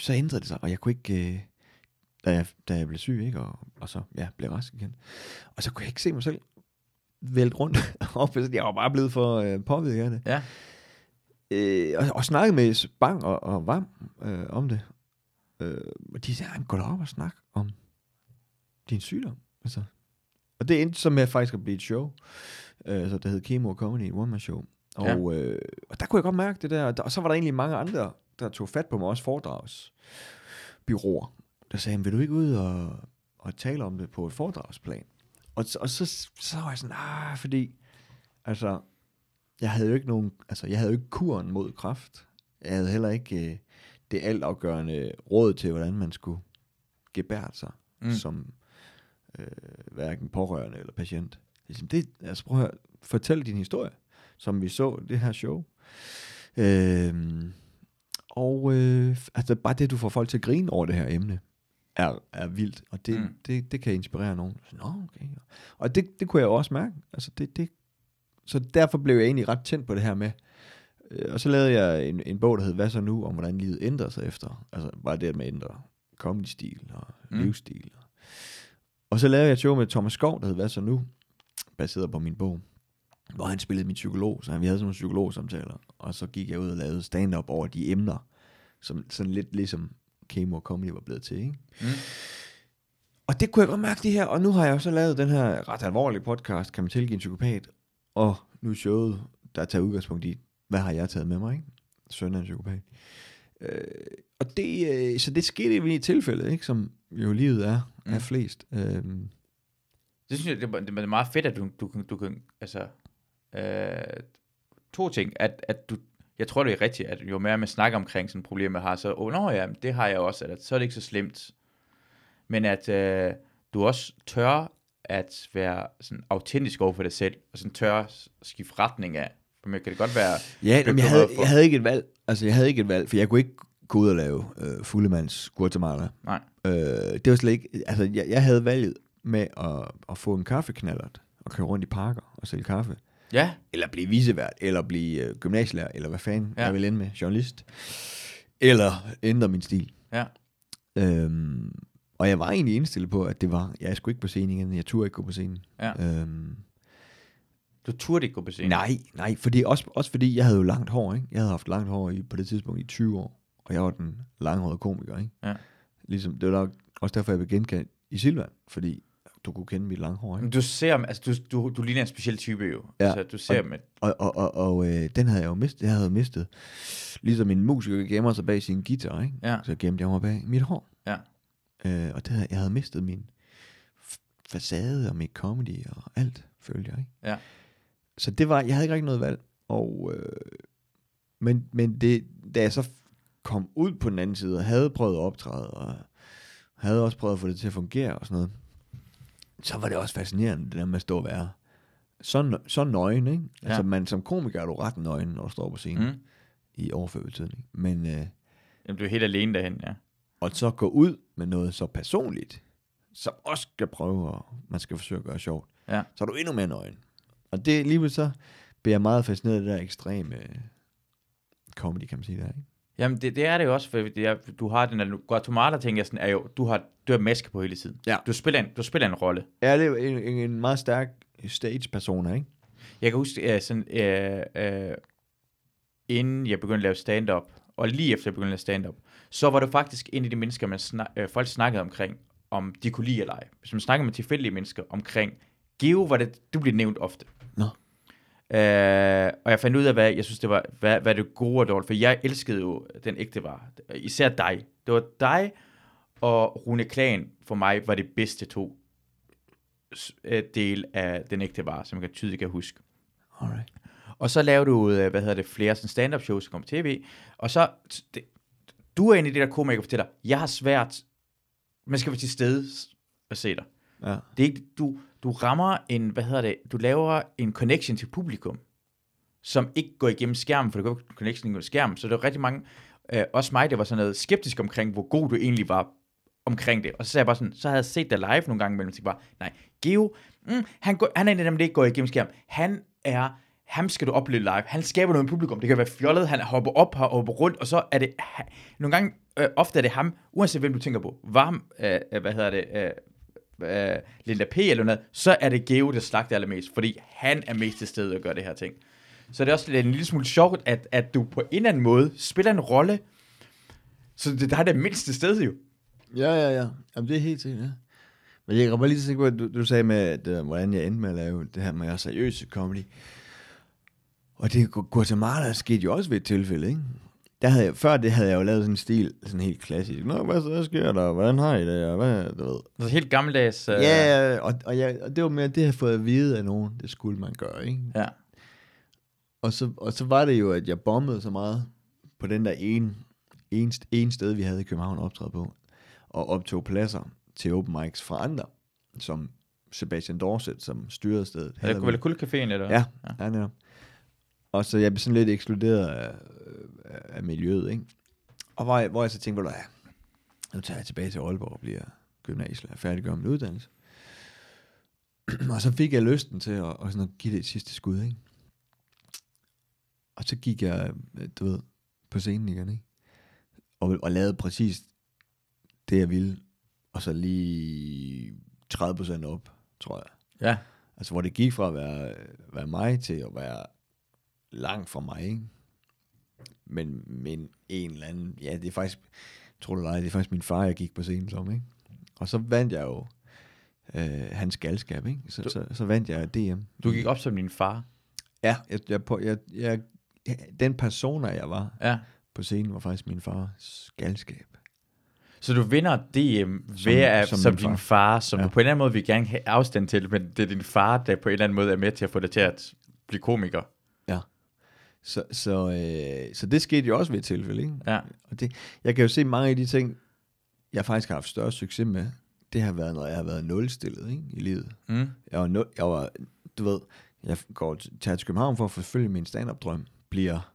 så ændrede det sig, og jeg kunne ikke, øh, da jeg, da jeg blev syg, ikke, og, og så, ja, blev rask igen, og så kunne jeg ikke se mig selv vælte rundt <laughs> op, jeg var bare blevet for øh, påvirket af det. Ja. Øh, og, og snakkede med Bang og, og Vam øh, om det. Øh, og de sagde, "Ej, gå derop og snak om din sygdom. Altså. Og det endte så med faktisk at blive et show, øh, så det hed Kemo Comedy, et one-man show. Og, ja. øh, og der kunne jeg godt mærke det der, og der- og så var der egentlig mange andre, der tog fat på mig, også foredragsbyråer, der sagde, vil du ikke ud og, og tale om det på et foredragsplan? Og, så- og så, så var jeg sådan, ah, fordi, altså, jeg havde jo ikke nogen, altså jeg havde jo ikke kuren mod kræft. Jeg havde heller ikke øh, det altafgørende råd til, hvordan man skulle gebære sig Mm. som øh, hverken pårørende eller patient. Det, sådan, det, altså prøv at høre, fortæl din historie, som vi så det her show. Øhm, og øh, altså bare det, du får folk til at grine over det her emne, er, er vildt, og det, Mm. det, det kan inspirere nogen. Så, Nå, okay. Og det, det kunne jeg også mærke. Altså det, det, så derfor blev jeg egentlig ret tændt på det her med, øh, og så lavede jeg en, en bog, der hed Hvad så nu, om hvordan livet ændrer sig efter. Altså bare det med at ændre comedy-stil og Mm. livsstil. Og, Og så lavede jeg et show med Thomas Skov, der hed Hvad så nu? Baseret på min bog. Hvor han spillede min psykolog, så vi havde sådan nogle psykologsamtaler. Og så gik jeg ud og lavede stand-up over de emner, som sådan lidt ligesom kemo og comedy var blevet til, ikke? Mm. Og det kunne jeg godt mærke det her, og nu har jeg jo så lavet den her ret alvorlige podcast, kan man tilgive en psykopat, og nu er showet, der tager udgangspunkt i, hvad har jeg taget med mig, ikke? Søn af en psykopat. Øh, og det, øh, så det skete i et tilfælde, ikke? Som jo livet er, mm. er flest. Øh, Det synes jeg, det er, det er meget fedt, at du, du, kan- du kan, altså, øh, to ting, at, at du, jeg tror, det er rigtigt, at jo mere man snakker omkring sådan et problem, man har, så, oh, nå ja, det har jeg også, eller så er det ikke så slemt. Men at øh, du også tør at være sådan autentisk over for dig selv, og sådan tør skifte retning af. For kan det godt være, ja, men jeg havde, for- jeg havde ikke et valg. Altså, jeg havde ikke et valg, for jeg kunne ikke gå ud og lave øh, Fuldemands Guatemala. nej, Øh, det var slet ikke, altså jeg, jeg havde valget med at, at få en kaffeknallert og køre rundt i parker og sælge kaffe. Ja, Eller blive visevært, eller blive øh, gymnasielærer, eller hvad fanden Ja. jeg vil ende med, journalist. Eller ændre min stil. ja, Øhm, og jeg var egentlig indstillet på, at det var, jeg skulle ikke på scenen igen, jeg turde ikke gå på scenen. ja. Øhm, Du turde ikke gå på scenen. nej, nej, fordi, også, også fordi jeg havde jo langt hår, ikke? Jeg havde haft langt hår i, på det tidspunkt i 20 år, og jeg var den langhårede komiker, ikke? Ja. Ligesom, det var nok også derfor, jeg blev genkendt i Silvan, fordi du kunne kende mit lange hår, ikke? Men Du ser, altså du, du, du ligner en speciel type jo. Ja, Altså, du ser med, Og, og, og, og øh, den havde jeg jo mistet, jeg havde jeg mistet. Ligesom en musiker gemmer sig bag sin guitar, ikke? ja, Så gemte jeg mig bag mit hår. ja, Øh, og det havde, jeg havde mistet min facade og mit comedy og alt, følte jeg, ikke? ja. Så det var, jeg havde ikke rigtig noget valg. Og, øh, men, men det, da jeg så kom ud på den anden side, og havde prøvet at optræde, og havde også prøvet at få det til at fungere og sådan noget, så var det også fascinerende, det der med at stå og være så, så nøgen, ikke? Ja. Altså, Ja. man, som komiker er du ret nøgen, når du står på scenen, mm. I overført betydning. Men, øh, Jamen, du er helt alene derhen, ja. og så gå ud med noget så personligt, som også skal prøve, og man skal forsøge at gøre sjovt, Ja. så er du endnu mere nøgen. Og det alligevel så bliver jeg meget fascineret af det der ekstreme comedy, kan man sige der, ikke? Jamen, det, det er det jo også, for det er, du har den der Guatemala, tænker jeg sådan, er jo, du har, du har maske på hele tiden. Ja. Du spiller en, du spiller en rolle. Ja, det er en, en, en meget stærk stage-persona, ikke? Jeg kan huske, uh, sådan, uh, uh, inden jeg begyndte at lave stand-up, og lige efter jeg begyndte at lave stand-up, så var du faktisk en af de mennesker, man snak, uh, folk snakkede omkring, om de kunne lide eller ej. Hvis man snakker med tilfældige mennesker omkring Geo, var det, du blev nævnt ofte. Nå. Øh, og jeg fandt ud af, hvad jeg synes, det var, hvad, hvad det gode og dårlige, for jeg elskede jo den ægte var. Især dig. Det var dig og Rune Klagen for mig var det bedste to øh, del af den ægte var, som jeg tydeligt kan huske. Alright. Og så laver du, øh, hvad hedder det, flere sådan stand-up shows, som kommer på tv. Og så, det, du er en af de der komikere, der fortæller, jeg har svært, man skal være til stede og se dig. Ja. Det er ikke, du, du rammer en, hvad hedder det, du laver en connection til publikum, som ikke går igennem skærmen, for det går ikke connection igennem skærmen, så der er rigtig mange, øh, også mig, der var sådan noget skeptisk omkring, hvor god du egentlig var omkring det. Og så sagde jeg bare sådan, så havde jeg set dig live nogle gange imellem, og tænkte bare, nej, Geo, mm, han, går, han er en af dem, der ikke går igennem skærmen. Han er, ham skal du opleve live. Han skaber noget med publikum. Det kan være fjollet, han hopper op, og hopper rundt, og så er det, ha- nogle gange, øh, ofte er det ham, uanset hvem du tænker på, varm, øh, øh hvad hedder det, øh, øh, Linda P. eller noget, så er det Geo, der slagter allermest, fordi han er mest til stede og gør det her ting. Så det er også en lille smule sjovt, at, at du på en eller anden måde spiller en rolle, så det der er det mindste sted jo. Ja, ja, ja. Jamen, det er helt sikkert, ja. Men jeg kan bare lige tænke på, at du, du sagde med, at, uh, hvordan jeg endte med at lave det her med seriøse comedy. Og det Guatemala skete jo også ved et tilfælde, ikke? Der havde jeg, før det havde jeg jo lavet sådan en stil, sådan helt klassisk. Nå, hvad så sker der? Hvordan har I det? Og hvad, du ved. Altså helt gammeldags. Øh, Ja, og, og, jeg, og det var mere, det har fået at vide af nogen, det skulle man gøre, ikke? ja. Og så, og så var det jo, at jeg bombede så meget på den der ene, ene, ene sted, vi havde i København optræde på, og optog pladser til open mics fra andre, som Sebastian Dorset, som styrede stedet. Er det vel Kulcaféen, eller? Ja, ja. ja. Og så jeg blev sådan lidt ekskluderet af, af, miljøet, ikke? Og hvor jeg, hvor jeg så tænkte, hvor ja, nu tager jeg tilbage til Aalborg og bliver gymnasielærer, færdiggør min uddannelse. <clears throat> og så fik jeg lysten til at, at, sådan at give det et sidste skud, ikke? Og så gik jeg, du ved, på scenen igen, ikke? Og, og lavede præcis det, jeg ville. og så lige 30% op, tror jeg. Ja. Altså, hvor det gik fra at være, være mig til at være langt fra mig, ikke? Men, men en eller anden, ja, det er faktisk, tror du det er faktisk min far, jeg gik på scenen som, ikke? Og så vandt jeg jo øh, hans galskab, ikke? Så, Du- så, så vandt jeg DM. Du gik op som din far. Ja, jeg, jeg, på, jeg, jeg, den persona, jeg var Ja. på scenen, var faktisk min fars galskab. Så du vinder DM ved Som- at, som som, din far. far, som Ja. ja. du på en eller anden måde vil gerne have afstand til, men det er din far, der på en eller anden måde er med til at få dig til at blive komiker. Så, så, øh, så det skete jo også ved et tilfælde, ikke? Ja. Og det, jeg kan jo se mange af de ting, jeg faktisk har haft større succes med, det har været, når jeg har været nulstillet ikke, i livet. Mm. Jeg var, nul, jeg var, du ved, jeg går til, tager til København for at forfølge min stand-up-drøm, bliver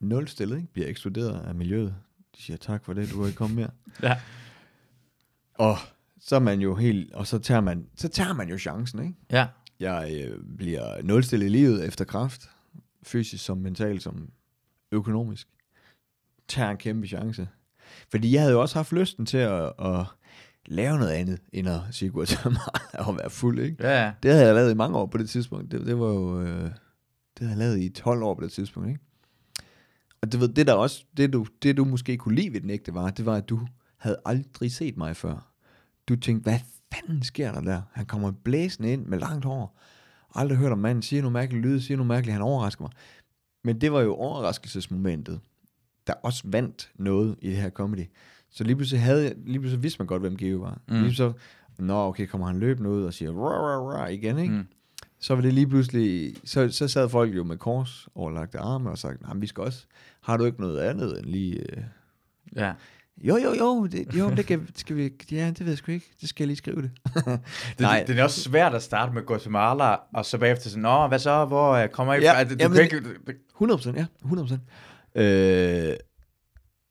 nulstillet, ikke? bliver ekskluderet af miljøet. De siger, tak for det, du har ikke kommet mere. <laughs> Ja. Og så er man jo helt, og så tager man, så tager man jo chancen, ikke? Ja. Jeg øh, bliver nulstillet i livet efter kraft, fysisk som mentalt som økonomisk. Tager en kæmpe chance. Fordi jeg havde jo også haft lysten til at, at lave noget andet, end at sige god til mig og være fuld, ikke? Ja, ja. Det havde jeg lavet i mange år på det tidspunkt. Det, det var jo, øh, det havde jeg lavet i 12 år på det tidspunkt, ikke? Og du ved, det der også, det du, det du måske kunne lide ved den ægte var, det var, at du havde aldrig set mig før. Du tænkte, hvad fanden sker der der? Han kommer blæsende ind med langt hår. Aldrig hørt om manden, siger nogle mærkelige lyde, siger nogle mærkelige, han overrasker mig. Men det var jo overraskelsesmomentet, der også vandt noget i det her comedy. Så lige pludselig, havde lige pludselig vidste man godt, hvem Geo var. Mm. Lige så, nå okay, kommer han løbende ud og siger, rah, rah, rah, igen, ikke? Mm. Så var det lige pludselig, så, så sad folk jo med kors overlagte arme og sagde, nej, vi skal også, har du ikke noget andet end lige, øh, ja. Jo, jo, jo, det, jo, det kan, skal vi, ja, det ved jeg sgu ikke, det skal jeg lige skrive det. <laughs> Det, Nej. det, er også svært at starte med Guatemala, og så bagefter sådan, nå, hvad så, hvor øh, kommer I Ja, fra? Altså, du jamen, kan ikke, det- 100%, ja, 100%. Øh,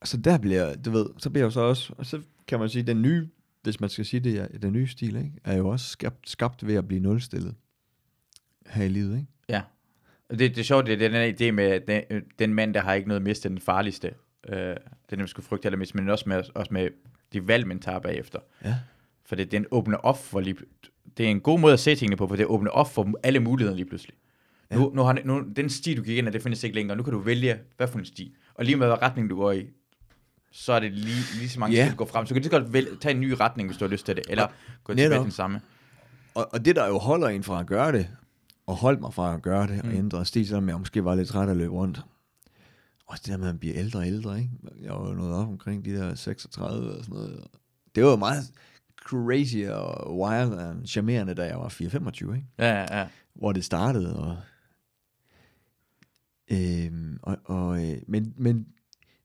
så der bliver, du ved, så bliver jeg så også, og så kan man sige, den nye, hvis man skal sige det, er- den nye stil, ikke, er jo også skabt, skabt ved at blive nulstillet her i livet, ikke? Ja. Det, det er sjovt, det er den her idé med, at den, øh, den mand, der har ikke noget miste, er den farligste. Øh, det er man skulle frygte allermest, men også med, også med de valg, man tager bagefter. Ja. For det, den åbner op for lige, det er en god måde at se tingene på, for det åbner op for alle muligheder lige pludselig. Ja. Nu, nu, har, nu, den sti, du gik ind af, det findes ikke længere. Nu kan du vælge, hvad for en sti. Og lige med, hvad retning du går i, så er det lige, lige så mange yeah. skridt, du går frem. Så du kan så godt vælge, tage en ny retning, hvis du har lyst til det. Eller gå tilbage den samme. Og, og det, der jo holder en fra at gøre det, og holdt mig fra at gøre det, mm. og ændre stil, selvom jeg måske var lidt træt at løbe rundt. Også det der med, at man bliver ældre og ældre, ikke? Jeg var jo nået op omkring de der 36 og sådan noget. Det var jo meget crazy og wild og charmerende, da jeg var 4-25, ikke? Ja, ja, ja. Hvor det startede, og... Øhm, og, og øh, men, men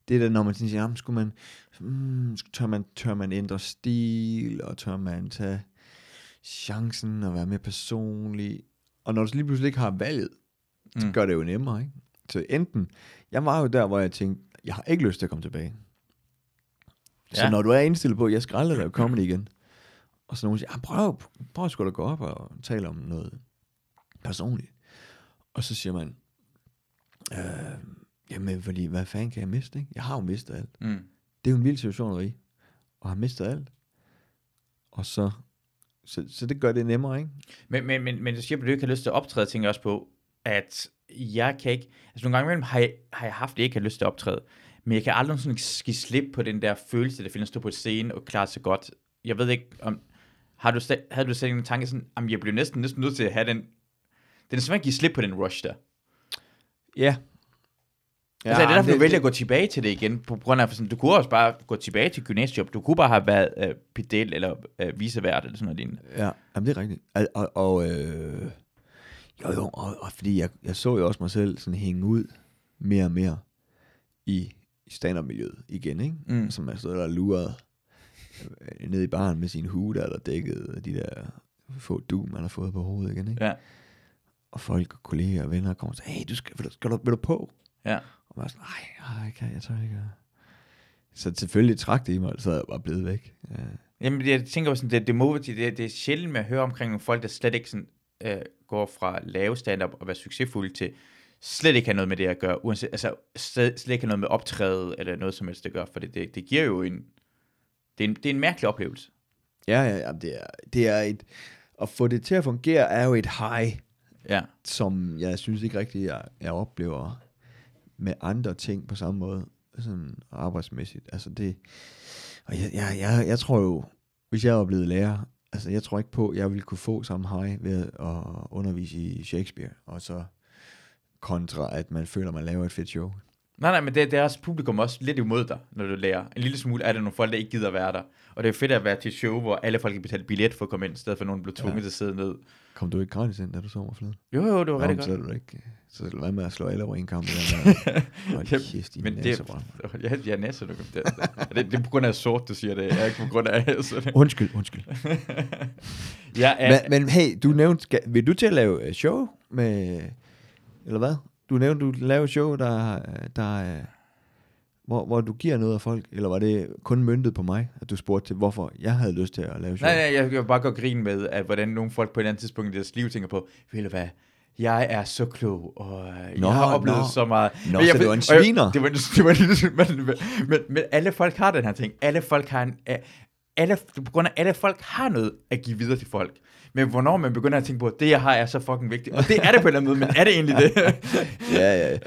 det der, når man siger, jamen, skulle man, hmm, tør man, tør man ændre stil, og tør man tage chancen og være mere personlig. Og når du så lige pludselig ikke har valget, så Mm. gør det jo nemmere, ikke? Så enten, jeg var jo der, hvor jeg tænkte, jeg har ikke lyst til at komme tilbage. Så Ja. når du er indstillet på, at jeg skal aldrig lave comedy igen, og så nogen siger, "Ah, prøv, prøv sgu da gå op og tale om noget personligt. Og så siger man, øh, jamen, fordi, hvad fanden kan jeg miste, ikke? Jeg har jo mistet alt. Mm. Det er jo en vild situation i, og har mistet alt. Og så, så, så det gør det nemmere, ikke? Men, men, men, men du siger, at du ikke har lyst til at optræde, tænker jeg også på, at jeg kan ikke, altså nogle gange imellem har jeg, har jeg haft, at jeg ikke har lyst til at optræde, men jeg kan aldrig sådan give slip på den der følelse, der findes stå på scene og klare sig godt. Jeg ved ikke, om, har du, havde du slet en tanke sådan, jamen jeg bliver næsten, næsten nødt til at have den, den er at give slip på den rush der. Ja. Ja, altså er det derfor, du vælger at gå tilbage til det igen, på grund af, sådan, du kunne også bare gå tilbage til gymnasiejob, du kunne bare have været øh, pedel eller øh, visevært eller sådan noget lignende. Ja, jamen det er rigtigt. Og, og, og øh, jo, jo, og, og fordi jeg, jeg så jo også mig selv sådan hænge ud mere og mere i, i stand-up-miljøet igen, ikke? Mm. Som jeg stod der lurede øh, ned i baren med sin hue, der, der dækkede de der få du, man har fået på hovedet igen, ikke? Ja, Og folk og kolleger og venner kommer og siger, hey, du skal, vil, du, skal du, vil du på? ja. Og man er sådan, nej, jeg kan, jeg tør ikke. Så selvfølgelig trak det i mig, så er jeg bare blevet væk. Ja. Jamen, jeg tænker jo sådan, det, det, må, det, det er sjældent med at høre omkring nogle folk, der slet ikke sådan, øh, går fra lave stand-up og være succesfulde til slet ikke have noget med det at gøre, uanset, altså slet, slet ikke have noget med optræde eller noget som helst at gøre, for det, det, det giver jo en, det er en, det er en mærkelig oplevelse. Ja, ja, ja det, er, det er et... At få det til at fungere er jo et high, Ja. som jeg synes ikke rigtigt, jeg, jeg oplever med andre ting på samme måde, sådan arbejdsmæssigt. Altså det, og jeg, jeg, jeg, jeg tror jo, hvis jeg var blevet lærer, altså jeg tror ikke på, at jeg ville kunne få samme hej ved at undervise i Shakespeare, og så kontra, at man føler, at man laver et fedt show. Nej, nej, men det, det er også publikum også lidt imod dig, når du lærer. En lille smule er der nogle folk, der ikke gider være der. Og det er fedt at være til et show, hvor alle folk kan betale billet for at komme ind, i stedet for at nogen bliver tvunget ja. til at sidde ned. Kom du ikke gratis ind, da du så mig forleden? Jo, jo, det var Nå, rigtig godt. Så du ikke... Så lad med at slå alle over en kamp. <laughs> Hold kæft, men det-. Jeg, <laughs> jeg er næste, det, det, det, det, er på grund af sort, du siger det. Jeg er ikke på grund af... <laughs> Det. Undskyld, undskyld. Jeg er, Men, men hey, du nævnte, skal, vil du til at lave øh, show med, eller hvad? Du nævnte, du laver show, der, der øh, hvor, hvor du giver noget af folk, eller var det kun møntet på mig, at du spurgte til, hvorfor jeg havde lyst til at lave show? Nej, nej, jeg vil bare og grine med, at hvordan nogle folk på et andet tidspunkt i deres liv tænker på, ved du hvad, jeg er så klog, og øh, Nå, jeg har oplevet nå. så meget. Nå, Men jeg så det var en jeg- sviner. Det var, det var en, men, men, men, men alle folk har den her ting. Alle folk har en, alle, på grund af alle folk har noget at give videre til folk. Men hvornår man begynder at tænke på, at det jeg har er så fucking vigtigt. Og det er det på en eller anden måde, men er det egentlig det? <laughs> ja, ja. <laughs> Øh,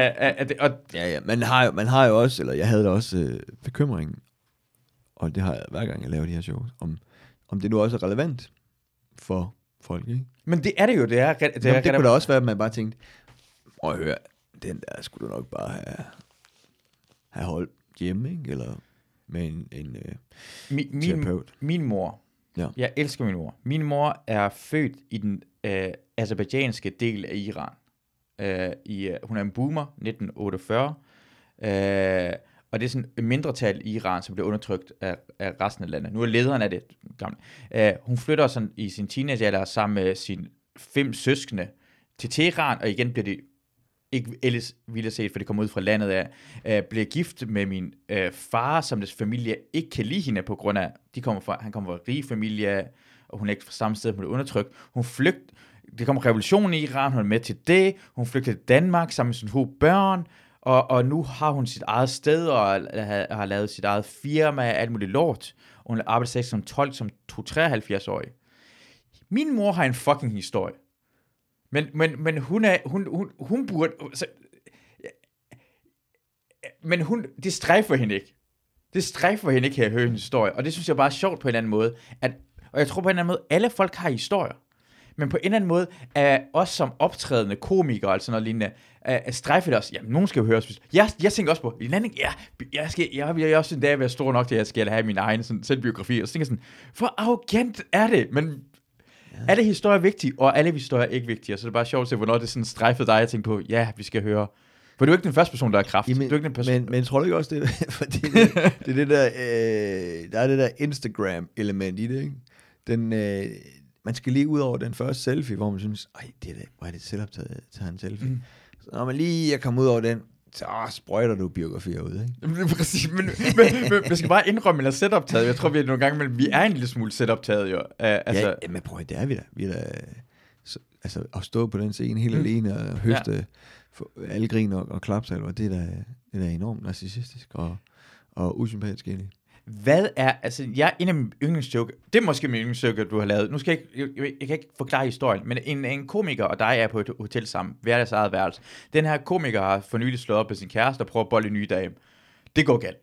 øh, øh, er det- og, Ja, ja, man har, jo, man har jo også, eller jeg havde da også øh, bekymringen, og det har jeg hver gang jeg laver de her shows, om, om det nu også er relevant for folk, ikke? men det er det jo, det er, det er, Det, Jamen, det kunne da også være, at man bare tænkte, prøv at høre, den der skulle du nok bare have, have holdt hjemme, ikke? Eller med en, en øh, min, min, terapeut. min mor, Ja. jeg elsker min mor. Min mor er født i den øh, azerbaijanske del af Iran. Øh, i, øh, hun er en boomer, 1948. Øh, og det er sådan et mindretal i Iran, som bliver undertrykt af, af resten af landet. Nu er lederen af det gamle. Øh, hun flytter sådan i sin teenagealder sammen med sine fem søskende til Teheran, og igen bliver det ikke ellers ville set, for det kommer ud fra landet af, øh, bliver gift med min øh, far, som deres familie ikke kan lide hende på grund af, de kommer fra, han kommer fra en rig familie, og hun er ikke fra samme sted, hun er undertrykt. Hun flygt, det kommer revolution i Iran, hun er med til det, hun flygter til Danmark sammen med sine to børn, og, og nu har hun sit eget sted, og har, har lavet sit eget firma, alt muligt lort. Og hun arbejder stadig som 12, som 73-årig. Min mor har en fucking historie. Men, men, men hun, er, hun, hun, hun burde... Så, men hun, det strejfer hende ikke. Det strejfer hende ikke her at høre hendes historie. Og det synes jeg bare er sjovt på en eller anden måde. At, og jeg tror på en eller anden måde, alle folk har historier. Men på en eller anden måde, er os som optrædende komikere, altså sådan noget lignende, er, er strejfer det også. Jamen, nogen skal jo høre os. Jeg, jeg tænker også på, en anden, ja, jeg, skal, jeg vil også en dag være stor nok til, at jeg skal have min egen sådan, selvbiografi. Og så tænker jeg sådan, hvor arrogant er det? Men alle historier er vigtige, og alle historier er ikke vigtige. Så det er bare sjovt at se, hvornår det sådan strejfede dig, at tænke på, ja, vi skal høre. For du er ikke den første person, der har kraft. Jamen, du er ikke den person, men, men tror du ikke også, det, <laughs> fordi det, det er det der, øh, der er det der Instagram-element i det, ikke? Den, øh, man skal lige ud over den første selfie, hvor man synes, ej, det er det, hvor er det selvoptaget, tager en selfie. Mm. Så når man lige er kommet ud over den, så sprøjter du biografier ud, ikke? Jamen, præcis, men, men, men, man skal bare indrømme, at er setoptaget. Jeg tror, vi er nogle gange, men vi er en lille smule setoptaget jo. Uh, altså, ja, men prøv at det er vi da. Vi er da så, altså, at stå på den scene helt mm. alene og høste ja. for, alle grin og, og klapsalver, det er da, det er da enormt narcissistisk og, og usympatisk egentlig. Hvad er, altså, jeg en af mine yndlingsjoker, det er måske min yndlingsjoker, du har lavet. Nu skal jeg ikke, jeg, jeg kan ikke forklare historien, men en, en komiker og dig er på et hotel sammen, hver deres eget værelse. Den her komiker har for nylig slået op med sin kæreste og prøver at bolle en ny dame. Det går galt.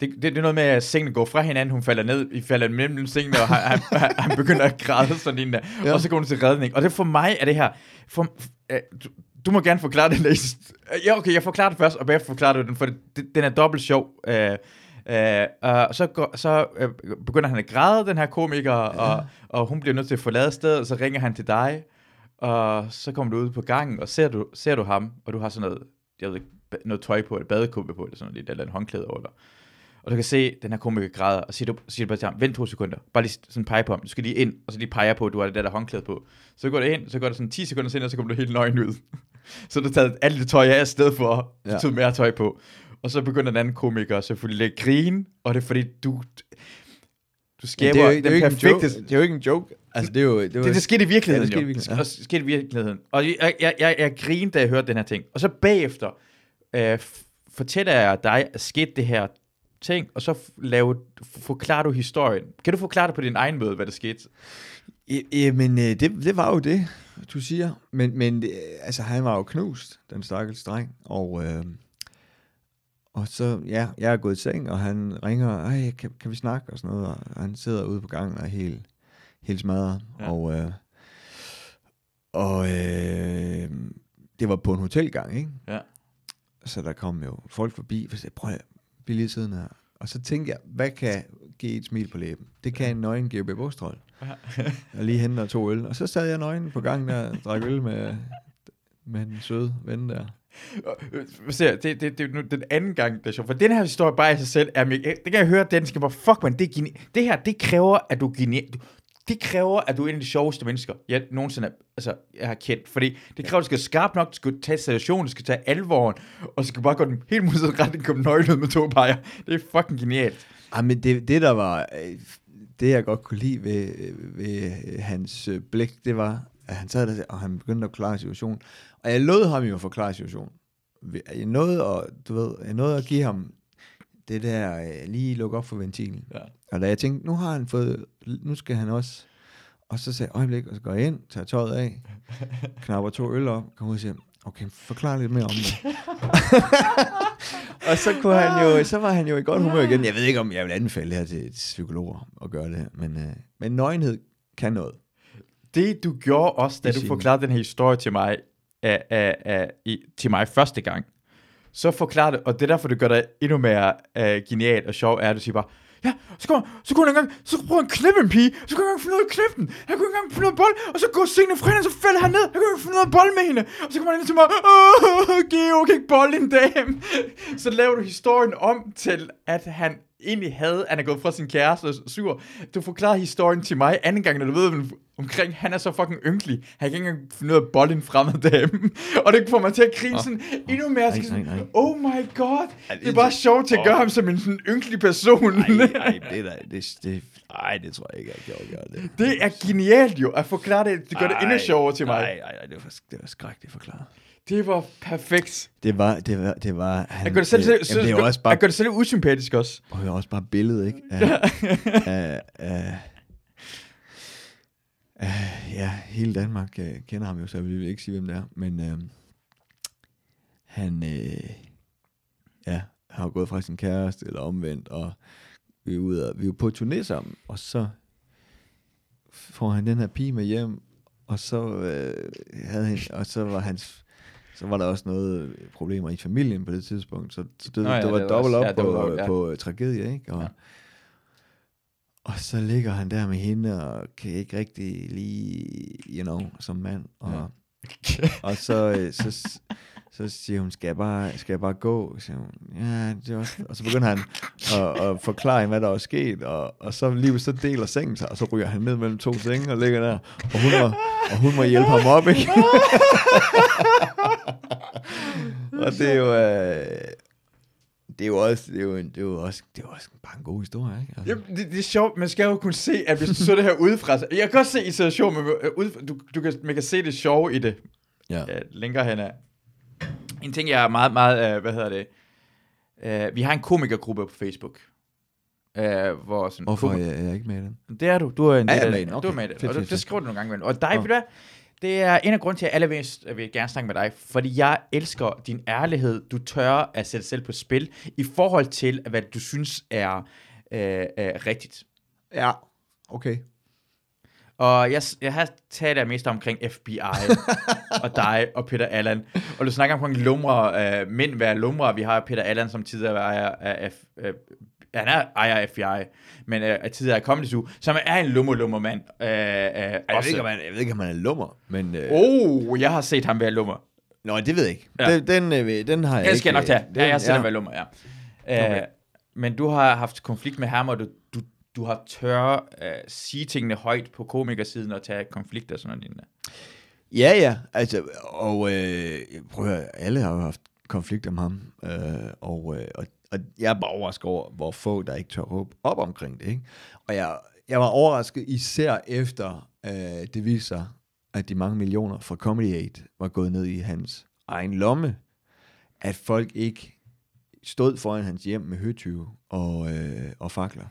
Det, det, det er noget med, at sengene går fra hinanden, hun falder ned, I falder mellem sengene, og han, han, han begynder at græde sådan en der, ja. Og så går hun til redning. Og det for mig er det her, for, øh, du, du må gerne forklare den der. Ja, okay, jeg forklarer det først, og bagefter forklarer du den, for det, den er dobbelt sjov. Øh, Øh, og så, går, så øh, begynder han at græde, den her komiker, ja. og, og hun bliver nødt til at forlade stedet, og så ringer han til dig, og så kommer du ud på gangen, og ser du, ser du ham, og du har sådan noget, jeg ved ikke, noget tøj på, eller badekåbe på, eller sådan noget, eller en håndklæde over dig. Og du kan se, at den her komiker græder, og siger du, siger du bare til ham, vent to sekunder, bare lige sådan pege på ham, du skal lige ind, og så lige peger på, at du har det der, der håndklæde på. Så går det ind, så går det sådan 10 sekunder senere, så kommer du helt nøgen ud. <laughs> så du har taget alt det tøj af stedet for, ja. tog mere tøj på. Og så begynder den anden komiker selvfølgelig at grine, og det er fordi, du, du skaber det, er jo, det, er jo den ikke en joke. perfekte... det er jo ikke en joke. Altså, det er jo... Det, jo Det, det skete i virkeligheden, Ja, det skete i jo. virkeligheden, Det sk- skete i virkeligheden. Og jeg, jeg, jeg, jeg grinede, da jeg hørte den her ting. Og så bagefter øh, fortæller jeg dig, at skete det her ting, og så lave, forklarer du historien. Kan du forklare det på din egen måde, hvad der skete? Ja, Jamen, øh, det, det var jo det, du siger. Men, men øh, altså, han var jo knust, den stakkels dreng. Og, øh, og så, ja, jeg er gået i seng, og han ringer, Ej, kan, kan vi snakke og sådan noget. Og han sidder ude på gangen og er helt, helt smadret. Ja. Og, øh, og øh, det var på en hotelgang, ikke? Ja. Så der kom jo folk forbi, og sagde, prøv at bliv lige siden her. Og så tænkte jeg, hvad kan give et smil på læben? Det kan en nøgen GOB Bostrøl. Jeg <laughs> lige henter to øl. Og så sad jeg nøgen på gangen der og drak øl med, med den søde ven der. Øh, se, det, det, det er nu den anden gang, det er sjovt. For den her historie bare i sig selv, er, det kan jeg høre, den skal bare, fuck man, det, er geni- det her, det kræver, at du er. Det kræver, at du er en af de sjoveste mennesker, jeg nogensinde er, altså, jeg har kendt. Fordi det kræver, at du skal skarpt skarp nok, du skal tage situationen, du skal tage alvoren, og så skal bare gå den helt modsatte retning, komme nøglet med to peger. Det er fucking genialt. Ah, men det, det der var, øh, det jeg godt kunne lide ved, øh, ved hans blik, det var, at han sad der, og han begyndte at klare situationen. Og jeg lod ham jo forklare situationen. Jeg nåede at, du ved, jeg nåede at give ham det der, øh, lige lukke op for ventilen. Ja. Og da jeg tænkte, nu har han fået, nu skal han også, og så sagde jeg, øjeblik, og så går jeg ind, tager tøjet af, <laughs> knapper to øl op, kommer ud og siger, okay, forklar lidt mere om det. <laughs> og så kunne han jo, så var han jo i godt humør igen. Jeg ved ikke, om jeg vil anbefale det her til psykologer at gøre det men, øh, men nøgenhed kan noget. Det du gjorde også, da du forklarede den her historie til mig, af, af, af, i, til mig første gang, så forklar det, og det er derfor, det gør dig endnu mere uh, genialt og sjov, er, at du siger bare, ja, så kunne, så kunne han engang, så prøve at knippe en pige, så kunne han engang finde ud af at knippe den, han kunne engang finde ud af bold, og så går senere fra hende, og så falder han ned, han kunne ikke finde ud af bold med hende, og så kommer han ind til mig, åh, Geo kan ikke bold en dame. Så laver du historien om til, at han egentlig havde, han er gået fra sin kæreste og sur. Du forklarer historien til mig anden gang, når du ved omkring, han er så fucking ynkelig. Han kan ikke engang finde ud af at bolle en fremmed dame. og det får mig til at grine sådan endnu mere. Nej, Så sådan, nej, nej. Oh my god. Ja, Det er bare sjovt til at gøre ham som en sådan ynkelig person. Nej, nej, det der, det, det, ej, det tror jeg ikke, jeg gjorde det. det er genialt jo, at forklare det. Det gør det endnu Ej, sjovere til mig. Nej, nej, nej, det var, det var skrækkeligt forklaret. Det var perfekt. Det var, det var, det var, han, Jeg gør det selv, det, selv, jamen, det er også bare, jeg gør det selv usympatisk også. og det er også bare billedet, ikke? Af, <laughs> af, af, af, ja, hele Danmark øh, kender ham jo, så vi vil ikke sige, hvem det er, men øh, han, øh, ja, har jo gået fra sin kæreste, eller omvendt, og vi er, ude, og, vi er på turné sammen, og så får han den her pige med hjem, og så øh, havde han, og så var hans så var der også noget problemer i familien på det tidspunkt, så, så det, Nå ja, det var det dobbelt op ja, på, var- ja. på øh, tragedie, ikke? Og, Ja. Og så ligger han der med hende, og kan ikke rigtig lige, you know, som mand, og, Ja. <laughs> og så, øh, så, så siger hun, skal jeg bare, skal jeg bare gå? Så siger hun, ja, det er også... Og så begynder han at, at forklare hende, hvad der er sket, og, og så lige så deler sengen sig, og så ryger han ned mellem to senge og ligger der, og hun må, og hun må hjælpe ham op, ikke? <laughs> <laughs> og det er jo... Øh, det er jo også, det er jo, en, det er jo også, det er jo også bare en god historie, ikke? Altså. Jamen, det, det er sjovt, man skal jo kunne se, at hvis du så det her udefra, så- jeg kan godt se i situationen, men øh, udefra, du, du kan, man kan se det sjove i det, Ja. ja, længere hen af. En ting, jeg er meget, meget, uh, hvad hedder det, uh, vi har en komikergruppe på Facebook, uh, hvor sådan, Hvorfor er jeg, jeg er ikke med i den? det er du, du er en del jeg med i det. den? Du er Okay. med i det, Fedt, og det, fedt, det fedt. skriver du nogle gange imellem. Og dig, Nå. ved du hvad? Det er en af grunden til, at jeg allermest vil gerne snakke med dig, fordi jeg elsker din ærlighed. Du tør at sætte selv på spil i forhold til, hvad du synes er øh, øh, rigtigt. Ja, okay. Og jeg, jeg har talt der mest omkring FBI og <laughs> dig og Peter Allen. Og du snakker omkring lumre, øh, mænd være lumre. Vi har Peter Allen, som tidligere var ejer af øh, han er ejer af FBI, men øh, tidligere af Comedy Zoo, som er en lummer lummer mand. Øh, øh, Jeg ved, ikke, om han, jeg ved ikke, om han er lummer, men... Øh, Oh, jeg har set ham være lummer. Nå, det ved jeg ikke. Ja. Den, den, øh, den har jeg Den ikke... skal jeg nok tage. Den, ja, jeg har set ja. ham være lummer, ja. Øh, Okay. Men du har haft konflikt med ham, og du, du, du har tør øh, sige tingene højt på komikersiden og tage konflikter og sådan noget. Ja, ja. Altså, og øh, prøv at høre, alle har jo haft konflikter med ham. Øh, og, øh, og, og jeg er bare overrasket over, hvor få der ikke tør råbe op omkring det. Ikke? Og jeg, jeg var overrasket især efter, øh, det viste sig, at de mange millioner fra Comedy Aid var gået ned i hans egen lomme. At folk ikke stod foran hans hjem med høtyve og, øh, og fakler.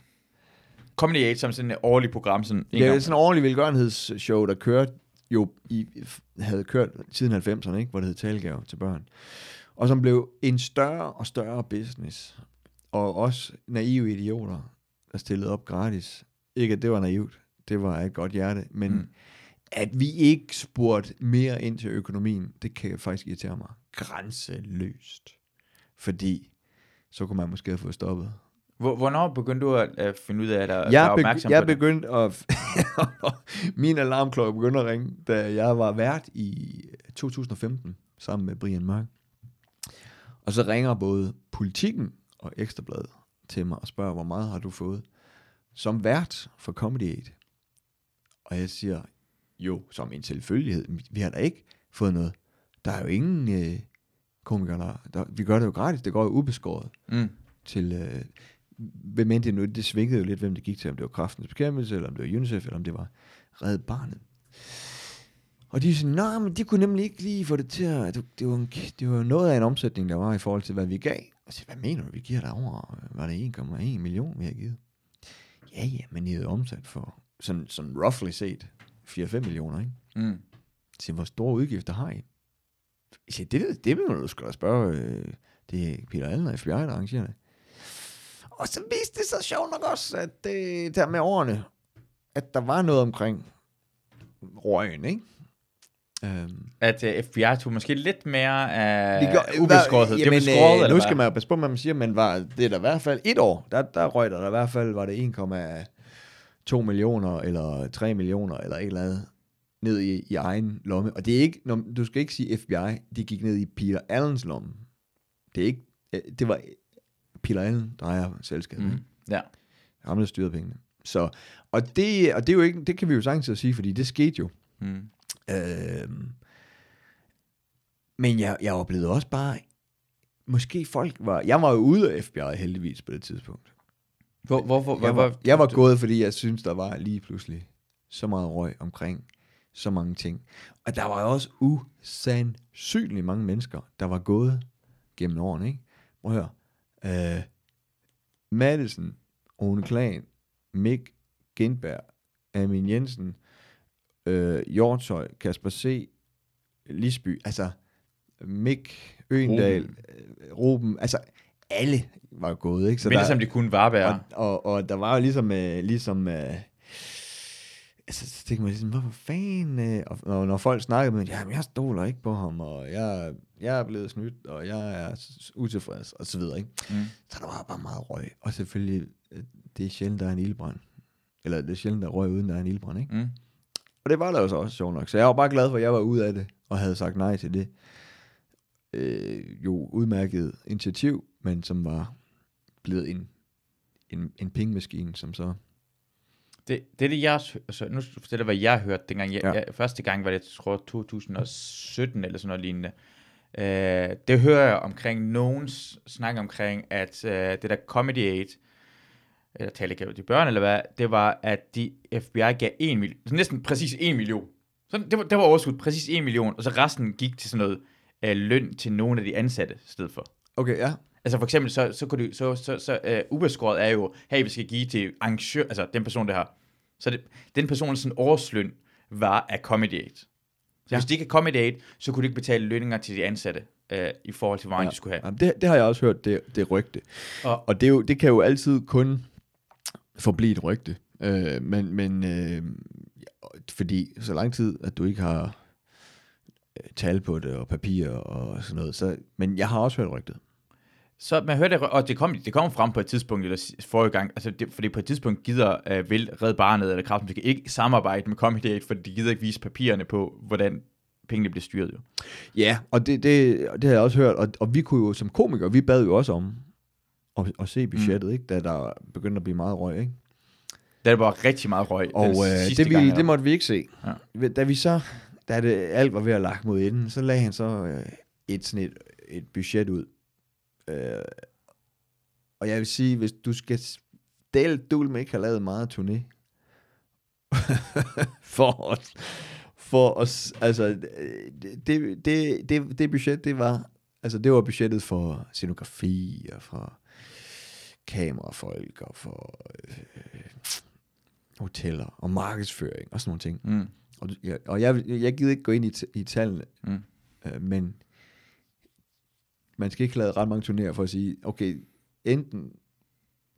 Comedy Aid som sådan et årligt program. Sådan en Det er sådan en ordentlig velgørenhedsshow, der kørte jo i, havde kørt siden 90'erne, ikke? hvor det hed Talgave til børn. Og som blev en større og større business. Og også naive idioter, der stillede op gratis. Ikke at det var naivt, det var et godt hjerte, men Mm. at vi ikke spurgte mere ind til økonomien, det kan faktisk irritere mig grænseløst. Fordi så kunne man måske have fået stoppet. Hvor, hvornår begyndte du at, at finde ud af, at der jeg, var begy- opmærksom jeg på det? begyndte at... <laughs> min alarmklokke begyndte at ringe, da jeg var vært i 2015 sammen med Brian Mørk. Og så ringer både Politikken og Ekstrabladet til mig og spørger, hvor meget har du fået som vært for Comedy Aid? Og jeg siger, jo, som en selvfølgelighed, vi har da ikke fået noget. Der er jo ingen øh, komikere, der, der... Vi gør det jo gratis, det går jo ubeskåret Mm. til, øh, hvem end det nu, det svingede jo lidt, hvem det gik til, om det var kraftens bekæmpelse, eller om det var UNICEF, eller om det var Red Barnet. Og de sådan, nej, men de kunne nemlig ikke lige få det til at, det, det, var, en, det var noget af en omsætning, der var i forhold til, hvad vi gav. Og så, hvad mener du, vi giver dig over, var det 1,1 million, vi har givet? Ja, ja, men I havde omsat for, sådan, sådan roughly set, 4-5 millioner, ikke? Mm. Så hvor store udgifter har I? Jeg siger, det, det, vil du skal da spørge, øh, det er Peter Allen og FBI, der arrangerer det. Og så viste det sig sjovt nok også, at det der med årene, at der var noget omkring røgen, ikke? Øhm, At uh, FBI tog måske lidt mere af det gør- ubeskårethed. Det Jamen, blev skåret, øh, eller Nu hvad? skal man jo passe på, hvad man siger, men var, det er der i hvert fald et år, der, der røg der, der i hvert fald, var det 1,2 millioner, eller 3 millioner, eller et eller andet, ned i, i egen lomme. Og det er ikke, når, du skal ikke sige FBI, de gik ned i Peter Allens lomme. Det er ikke, øh, det var Peter Allen, der ejer selskabet. Mm. Ja. Ham, der styrede pengene. Så, og det, og det, er jo ikke, det kan vi jo sagtens sige, fordi det skete jo. Mm. Øhm, men jeg, jeg oplevede også bare, måske folk var, jeg var jo ude af FBI heldigvis på det tidspunkt. Hvor, hvorfor? Jeg hvor, var, jeg var gået, fordi jeg synes der var lige pludselig så meget røg omkring så mange ting. Og der var jo også usandsynligt mange mennesker, der var gået gennem årene, ikke? Prøv at høre. Øh, Madison, Rune Klan, Mick Gindberg, Amin Jensen, øh, Hjortøj, Kasper C., Lisby, altså Mick Øgendal, Ruben. Ruben, Ruben altså alle var jo gået, ikke? Så Mindre som de kunne være. og, og, og der var jo ligesom, øh, ligesom øh, altså, så tænkte man ligesom, hvorfor fanden, øh, og når, når folk snakkede med, jamen jeg stoler ikke på ham, og jeg, jeg er blevet snydt, og jeg er utilfreds, og så videre, ikke? Mm. Så der var bare meget røg, og selvfølgelig, øh, det er sjældent, der er en ildbrand. Eller det er sjældent, der er røg, uden der er en ildbrand, ikke? Mm. Og det var der jo så også sjovt nok. Så jeg var bare glad for, at jeg var ude af det, og havde sagt nej til det. Øh, jo, udmærket initiativ, men som var blevet en, en, en pengemaskine, som så... Det, det er det, jeg... Altså, nu skal jeg hvad jeg hørte dengang. Jeg, ja. jeg, første gang var det, jeg tror, 2017 eller sådan noget lignende. Øh, det hører jeg omkring nogens snak omkring, at øh, det der Comedy Aid, eller talegave til børn, eller hvad, det var, at de FBI gav en million, næsten præcis en million. Så det var, det var overskud, præcis en million, og så resten gik til sådan noget øh, løn til nogle af de ansatte i stedet for. Okay, ja. Altså for eksempel, så, så kunne du, så, så, så uh, ubeskåret er jo, hey, vi skal give til arrangør, altså den person, der har. Så det, den person, sådan årsløn, var Aid. Så Ja. ja. hvis de ikke Aid, så kunne de ikke betale lønninger til de ansatte, uh, i forhold til, hvor ja. de skulle have. Jamen, det, det har jeg også hørt, det, det rygte. Og, Og det, er jo, det kan jo altid kun forblive et rygte. Øh, men men øh, fordi så lang tid, at du ikke har øh, tal på det og papir og sådan noget. Så, men jeg har også hørt rygtet. så man hørte, det, og det kom, det kom frem på et tidspunkt, eller forrige gang, altså det, fordi på et tidspunkt gider uh, vil Red Barnet eller Kraften ikke samarbejde med Comedy fordi de gider ikke vise papirerne på, hvordan pengene bliver styret jo. Ja, og det, det, det har jeg også hørt. Og, og vi kunne jo som komikere, vi bad jo også om at, at se budgettet, mm. ikke? da der begyndte at blive meget røg. Ikke? Der var rigtig meget røg. Og øh, det, vi, gang, det måtte vi ikke se. Ja. Da vi så, da det, alt var ved at lagt mod enden, så lagde han så øh, et, sådan et, et budget ud. Øh, og jeg vil sige, hvis du skal del dul med ikke har lavet meget turné, <laughs> for at, for os, altså, det, det, det, det budget, det var Altså, det var budgettet for scenografi og for kamerafolk og for øh, hoteller og markedsføring og sådan nogle ting. Mm. Og, jeg, og jeg, jeg gider ikke gå ind i, t- i tallene, Mm. øh, men man skal ikke lade ret mange turnéer for at sige, okay, enten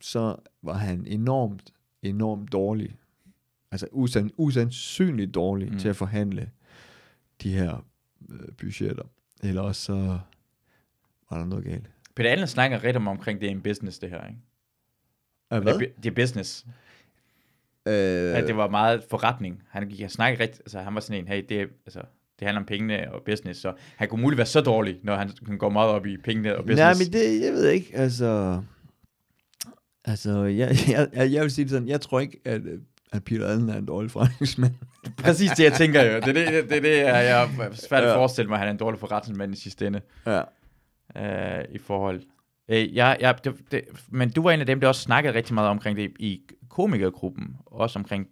så var han enormt, enormt dårlig, altså usand, usandsynligt dårlig mm. til at forhandle de her øh, budgetter, eller også så var der noget galt. Peter Allen snakker rigtig meget omkring, det er en business, det her, ikke? Øh, Og Det, er, det er business. Øh, At det var meget forretning. Han gik og snakkede rigtig, altså han var sådan en, hey, det, er, altså, det handler om pengene og business, så han kunne muligt være så dårlig, når han, han går meget op i pengene og business. Nej, men det, jeg ved ikke, altså... Altså, jeg, jeg, jeg, jeg vil sige det sådan, jeg tror ikke, at, at Peter Allen er en dårlig forretningsmand. <laughs> Præcis det, jeg tænker jo. Det er det, det, det, det er, jeg er svært at forestille mig, at han er en dårlig forretningsmand i sidste ende. Ja. Øh, i forhold. Øh, jeg, jeg, det, det, men du var en af dem, der også snakkede rigtig meget omkring det i komikergruppen, også omkring,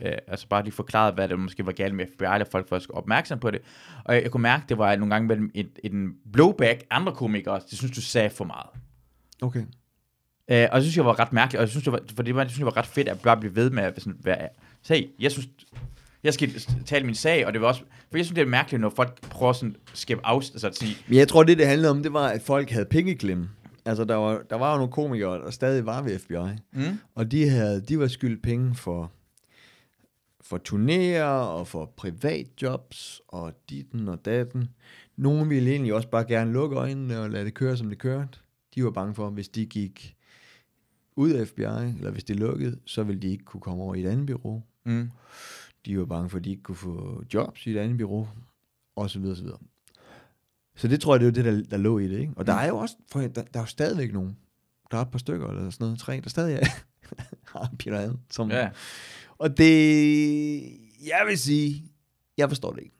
øh, altså bare lige forklaret, hvad det måske var galt med FBI, eller folk var opmærksom på det. Og jeg, jeg kunne mærke, det var nogle gange mellem et, et, en blowback, andre komikere, det synes du sagde for meget. Okay. Øh, og jeg synes, jeg var ret mærkeligt, og jeg synes, det var, for det var, jeg synes, det var ret fedt at bare blive ved med at sådan, være, se, jeg synes, jeg skal tale min sag, og det var også, for jeg synes, det er mærkeligt, når folk prøver sådan at skabe af, altså at sige, Men jeg tror, det det handlede om, det var, at folk havde pengeklemme. Altså, der var, der var jo nogle komikere, der stadig var ved FBI. mm, Og de, havde, de var skyldt penge for, for turnéer og for privatjobs og ditten og datten. Nogle ville egentlig også bare gerne lukke øjnene og lade det køre, som det kørte. De var bange for, hvis de gik ud af FBI, eller hvis det lukkede, så ville de ikke kunne komme over i et andet bureau. mm, De var bange for, at de ikke kunne få jobs i et andet bureau, og så videre, så videre. Så det tror jeg, det er jo det, der, der lå i det, ikke? Og der Mm. er jo også, for, der, der er jo stadigvæk nogen, der er et par stykker, eller sådan noget, tre, der stadig er, <laughs> har Peter Allen, som, ja, og det, jeg vil sige, jeg forstår det ikke,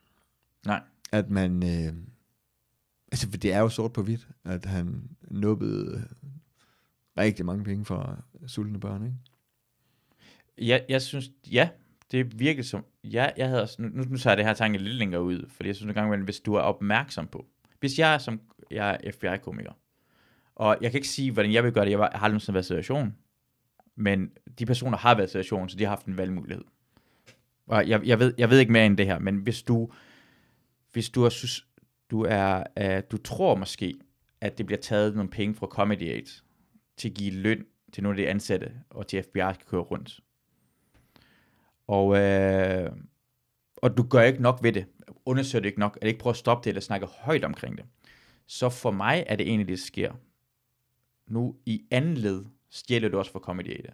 nej. at man, øh, altså for det er jo sort på hvidt, at han nubbede rigtig mange penge fra sultne børn, ikke? Jeg, jeg synes, ja, det virker som, ja, jeg havde også, nu, nu tager jeg det her tanke lidt længere ud, fordi jeg synes en gang imellem, hvis du er opmærksom på, hvis jeg er som, jeg er FBI-komiker, og jeg kan ikke sige, hvordan jeg vil gøre det, jeg, var, jeg har aldrig været i situation, men de personer har været i situation, så de har haft en valgmulighed. Og jeg, jeg, ved, jeg ved ikke mere end det her, men hvis du, hvis du er, synes, du er, uh, du tror måske, at det bliver taget nogle penge fra Comedy Aid, til at give løn til nogle af de ansatte, og til FBI skal køre rundt, og, øh, og du gør ikke nok ved det, undersøger det ikke nok, eller ikke prøver at stoppe det, eller snakke højt omkring det. Så for mig er det egentlig, det sker. Nu i anden led stjæler du også for Comedy Aid.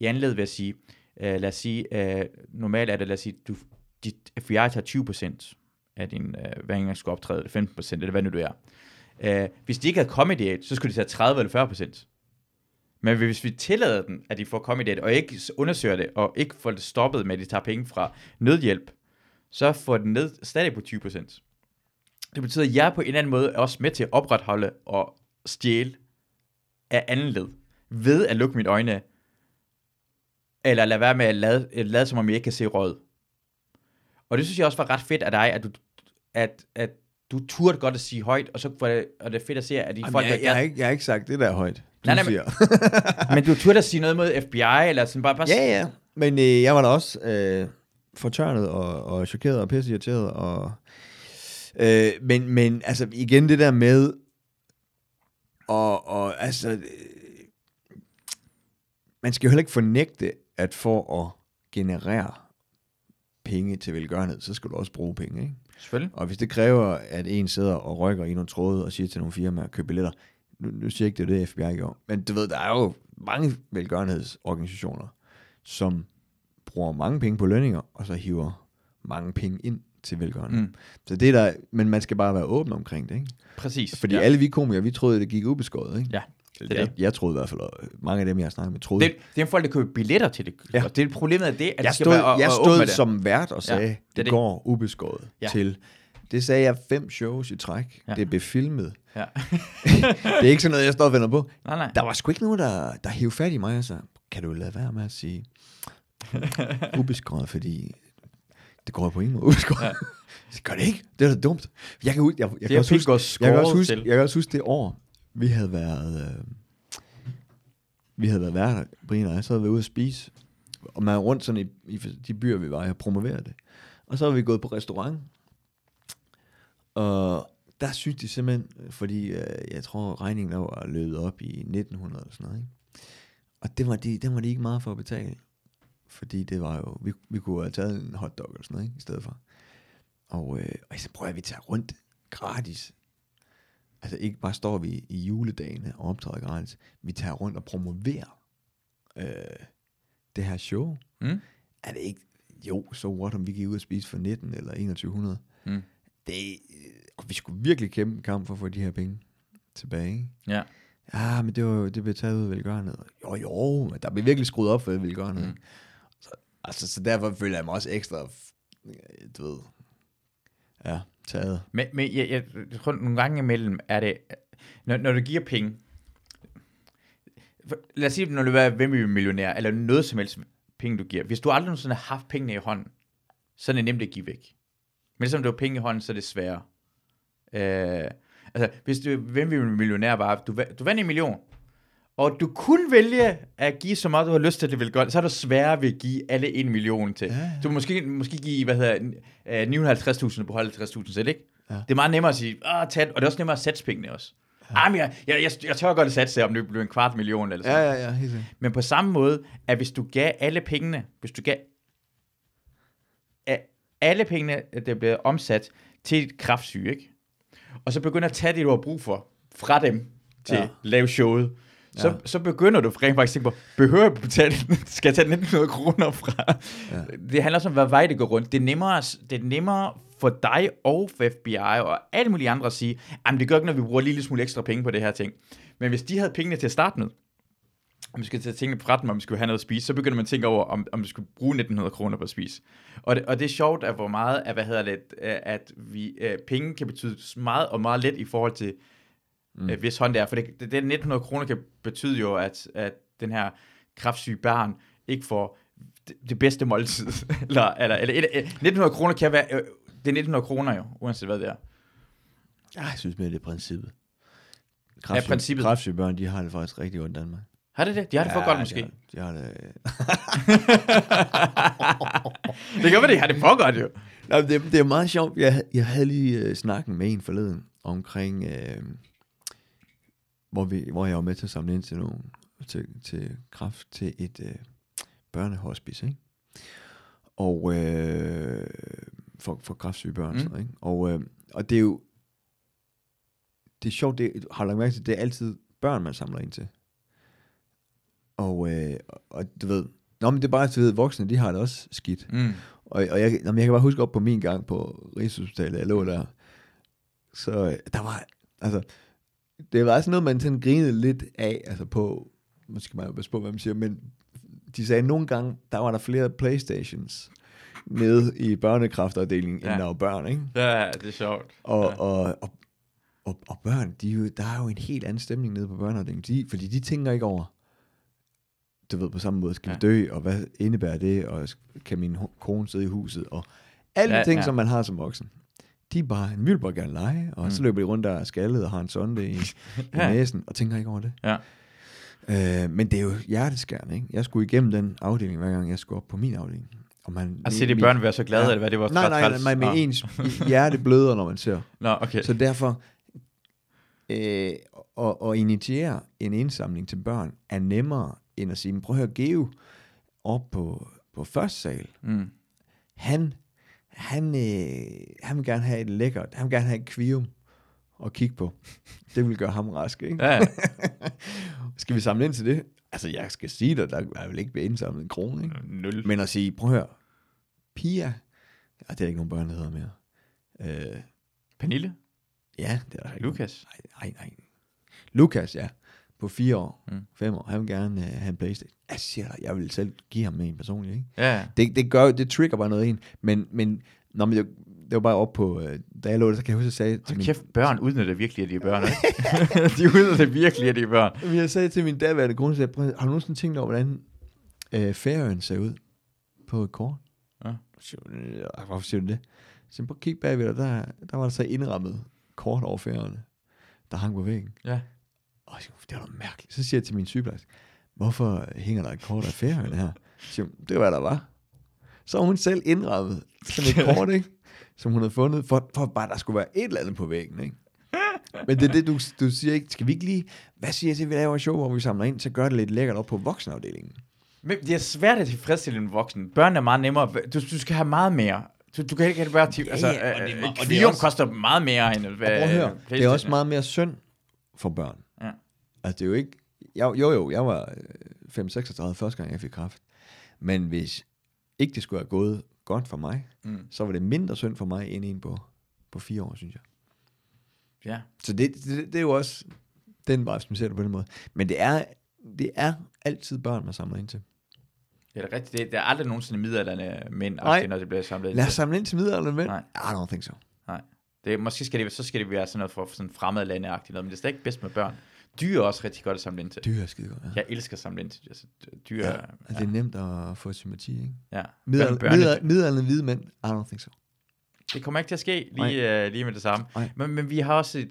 I anden led vil jeg sige, øh, lad os sige, øh, normalt er det, lad os sige, du, dit FBI tager 20% af din, øh, hver gang skal optræde, 15%, eller hvad nu du er. Øh, hvis de ikke havde Comedy Aid, så skulle de tage 30 eller 40%. Men hvis vi tillader dem, at de får Comedy og ikke undersøger det, og ikke får det stoppet med, at de tager penge fra nødhjælp, så får den ned stadig på 20%. Det betyder, at jeg er på en eller anden måde er også med til at opretholde og stjæle af anden led, ved at lukke mine øjne, eller lade være med at lade, lade som om jeg ikke kan se rød. Og det synes jeg også var ret fedt af dig, at du, at, at du turde godt at sige højt, og så var det, og det er fedt at se, at de Jamen, folk, jeg, der jeg, har ikke, jeg har ikke sagt det der højt, Nej, nej, men- siger. <laughs> men du turde at sige noget mod FBI, eller sådan bare, bare Ja, ja. Men øh, jeg var da også øh, fortørnet og, og chokeret og pisse irriteret. Og, øh, men, men altså igen det der med, og, og altså, øh, man skal jo heller ikke fornægte, at for at generere penge til velgørenhed, så skal du også bruge penge, ikke? Selvfølgelig. Og hvis det kræver, at en sidder og rykker i nogle tråde og siger til nogle firmaer, køb billetter, nu, nu siger jeg ikke, det er det, FBI gjorde, men du ved, der er jo mange velgørenhedsorganisationer, som bruger mange penge på lønninger, og så hiver mange penge ind til velgørenhed. Mm. Så det er der, men man skal bare være åben omkring det, ikke? Præcis. Fordi ja. alle vi komikere, vi troede, det gik ubeskåret, ikke? Ja, det er jeg, det. jeg troede i hvert fald, og mange af dem, jeg har snakket med, troede. Det, det er folk, der køber billetter til det. Ja. Og det er problemet af det, at jeg det skal stod, være, og, jeg og stod det. som vært og sagde, ja, det, det det går ubeskåret. Ja. til. Det sagde jeg fem shows i træk. Ja. Det er befilmet. Ja. <laughs> det er ikke sådan noget, jeg står og vender på. nej, nej. Der var sgu ikke nogen, der, der hævde fat i mig og sagde, kan du lade være med at sige <laughs> ubeskåret, fordi det går jeg på ingen måde fra. Ja. <laughs> Så gør det ikke. Det er da dumt. Jeg kan, jeg, jeg, Det kan også huske, går jeg kan også huske, til. jeg kan også huske det år, vi havde været, øh, vi havde været værter, Brian og jeg, så havde vi ude at spise, og man er rundt sådan i, i de byer, vi var i, og promoveret det. Og så var vi gået på restaurant, og der synes de simpelthen, fordi øh, jeg tror, regningen var løbet op i 1900 eller sådan noget, ikke? Og det var, de, det var de ikke meget for at betale. Fordi det var jo, vi, vi kunne have taget en hotdog eller sådan noget, ikke? I stedet for. Og, øh, og så prøver vi at tage rundt gratis. Altså ikke bare står vi i juledagene og optræder gratis. Vi tager rundt og promoverer øh, det her show. Mm? Er det ikke, jo, så so what om vi gik ud og spise for 19 eller 2100. Mm. Det, øh, og vi skulle virkelig kæmpe en kamp for at få de her penge tilbage. Ja. Ja, men det, var, det blev taget ud af velgørenhed. Jo, jo, men der blev virkelig skruet op for velgørenhed. Mm. Så, altså, så derfor føler jeg mig også ekstra, øh, du ved, ja, taget. Men, men jeg, jeg, jeg tror, nogle gange imellem er det, når, når du giver penge, for- lad os sige, når du er er millionær, eller noget som helst penge, du giver. Hvis du aldrig nogensinde har haft pengene i hånden, så er det nemt at give væk. Men ligesom du har penge i hånden, så er det sværere. Øh, altså, hvis du hvem vil millionær var, du, du vandt en million, og du kun vælge at give så meget, du har lyst til, det vil godt, så er det sværere ved at give alle en million til. Ja. Du må måske, måske give, hvad hedder, øh, 950.000 og beholde 50.000 selv, ikke? Ja. Det er meget nemmere at sige, Åh, tag, og det er også nemmere at sætte pengene også. Ja. Ah, men jeg, jeg, jeg, jeg tør godt at satse, om det bliver en kvart million eller sådan. Ja, ja, ja, helt sikkert. Men på samme måde, at hvis du gav alle pengene, hvis du gav alle pengene, der bliver omsat til et kraftsyge, ikke? og så begynder at tage det, du har brug for, fra dem til Ja. lave showet, så, Ja. så begynder du rent faktisk at tænke på, behøver jeg betale, <laughs> skal jeg tage 1900 kroner fra? Ja. Det handler om, hvad vej det går rundt. Det er nemmere, det er nemmere for dig og for FBI og alle mulige andre at sige, at det gør ikke, når vi bruger en lille smule ekstra penge på det her ting. Men hvis de havde pengene til at starte med, om vi skal tage tingene fra dem, om vi skulle have noget at spise, så begynder man at tænke over, om, om vi skulle bruge 1900 kroner på at spise. Og det, og det er sjovt, at hvor meget, at, hvad hedder det, at, at vi, øh, penge kan betyde meget og meget let i forhold til, mm. øh, hvis hånd det er. For det, det, det 1900 kroner kan betyde jo, at, at den her kraftsyge barn ikke får det, det bedste måltid. <laughs> eller, eller, eller et, et, 1900 kroner kan være, øh, det er 1900 kroner jo, uanset hvad det er. Jeg synes mere, det er princippet. Ja, princippet. Kræftsyge børn, de har det faktisk rigtig godt i Danmark. Har det det? De har det for godt måske. De har, de har det... <laughs> det kan være, de har det for godt jo. Nå, det, det er meget sjovt. Jeg, jeg havde lige øh, snakken med en forleden omkring, øh, hvor, vi, hvor jeg var med til at samle ind til nogle til, til kraft til et øh, børnehospice, ikke? Og øh, for, for kraftsyge børn, Mm. sådan, ikke? Og, øh, og det er jo det er sjovt, det har du lagt mærke til, det er altid børn, man samler ind til. Og, øh, og- du ved, Nå, men det er bare, at du ved, voksne, de har det også skidt. Mm. Og, og jeg, jamen, jeg kan bare huske op på min gang på Rigshospitalet, jeg lå der, så øh, der var, altså, det var sådan noget, man sådan grinede lidt af, altså på, måske man jo passe på, hvad man siger, men de sagde, at nogle gange, der var der flere Playstations nede i børnekraftafdelingen, ja. End der var børn, ikke? Ja, det er sjovt. Og, ja. og, og, og, og børn, de, er der er jo en helt anden stemning nede på børneafdelingen, de, fordi de tænker ikke over, du ved, på samme måde, skal ja. Vi dø, og hvad indebærer det, og kan min kone sidde i huset, og alle ja, ting, ja. som man har som voksen. De er bare, vi vil bare gerne lege, og mm. så løber de rundt der og skaldet og har en sonde i, <laughs> i Ja. næsen, og tænker ikke over det. Ja. Øh, men det er jo hjerteskærende, ikke? Jeg skulle igennem den afdeling, hver gang jeg skulle op på min afdeling. Og man, At se de børn være så glade, Ja. eller hvad det var Nej, nej, nej, nej, med Nå. ens <laughs> hjerte bløder, når man ser Nå, okay. så derfor øh, at, at initiere en indsamling til børn er nemmere end at sige, prøv at høre, Geo op på, på første sal, Mm. han, han, øh, han vil gerne have et lækkert, han vil gerne have et kvium at kigge på. <laughs> Det vil gøre ham rask, ikke? Ja, <laughs> Skal vi samle ind til det? Altså, jeg skal sige dig, der er vel ikke blevet indsamlet en krone, ikke? nul. Men at sige, prøv at høre, Pia, ja, det er ikke nogen børn, der hedder mere. Øh, Pernille? ja, det er der ikke. Lukas? Nej, nej, nej. Lukas, ja. På fire år, Mm. fem år, han vil gerne uh, have en Playstation. Jeg siger dig, jeg vil selv give ham en personligt, ikke? Ja. Det, det gør, det trigger bare noget i en. Men, men, nå, men det, det var bare op på, uh, da jeg lå der, så kan jeg huske, at jeg sagde til min, kæft, børn udnytter virkelig, at de er børn, <laughs> de udnytter virkelig, at de er børn. Jeg sagde til min daværende kone, så jeg, "Prøv at- har du nogensinde tænkt over, hvordan uh, Færøen ser ud på et kort? Ja. Øh, Hvorfor siger du det? Så på kig bagved dig, der, der var der så indrammet kort over færgerne, der hang på væggen. Ja. Og jeg siger, det var da mærkeligt. Så siger jeg til min sygeplejerske, hvorfor hænger der et kort af færgerne her? Så siger hun, det var hvad der var. Så hun selv indrammet sådan et kort, ikke? Som hun havde fundet, for, for bare der skulle være et eller andet på væggen, ikke? Men det er det, du, du siger ikke. Skal vi ikke lige... Hvad siger jeg til, at vi laver et show, hvor vi samler ind, så gør det lidt lækkert op på voksenafdelingen? Men det er svært at tilfredsstille en voksen. Børn er meget nemmere. Du, du skal have meget mere. Du, du kan ikke have bare til... Ja, altså, ja, og det øh, og det Kvium også- koster meget mere end... Og prøv at høre, det er også meget mere synd for børn. Ja. Altså, det er jo ikke... Jeg, jo, jo, jeg var øh, 5-36 første gang, jeg fik kraft. Men hvis ikke det skulle have gået godt for mig, Mm. så var det mindre synd for mig, end en på, på fire år, synes jeg. Ja. Så det, det, det er jo også den vej, som ser det på den måde. Men det er, det er altid børn, man samler ind til. Det er rigtigt. Det, det er aldrig nogensinde midalderne mænd, Nej. når det bliver samlet. ind Lad os samle ind til middelalderen mænd. Nej. I don't think so. Det, er- måske skal det, så skal det være sådan noget for sådan fremmed landeagtigt noget, men det er stadig bedst med børn. Dyr er også rigtig godt at samle ind til. Dyr er skide godt. Ja. Jeg elsker at samle ind til altså, dyr. Ja, Ja, altså, det er nemt at få sympati, ikke? ja. Middelalderen hvide mænd, I don't think so. Det kommer ikke til at ske lige, uh, lige med det samme. Men, men vi har også et,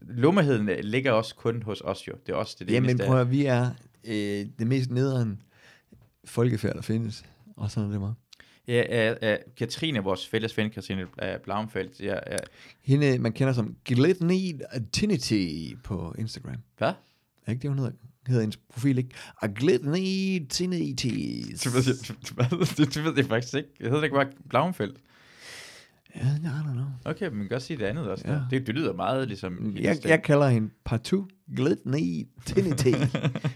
lummeheden ligger også kun hos os jo. Det er også det, det Jamen eneste. prøv at, vi er øh, det mest nederen folkefærd, der findes. Og sådan er det meget. Ja, uh, uh, Katrine, vores fælles ven, Katrine Blauenfeldt, ja, uh, Hende, man kender som Glitney Tinity på Instagram. hvad? Er ikke det, hun hedder? Hedder hendes profil, ikke? A Glitney Tinity. Du ved, det faktisk ikke. Jeg hedder det ikke bare Blauenfeldt. Ja, I don't know. Okay, men man kan godt sige det andet også. Ja. Ja. Det, det lyder meget ligesom... Jeg, jeg kalder hende partout Glitney Tinity.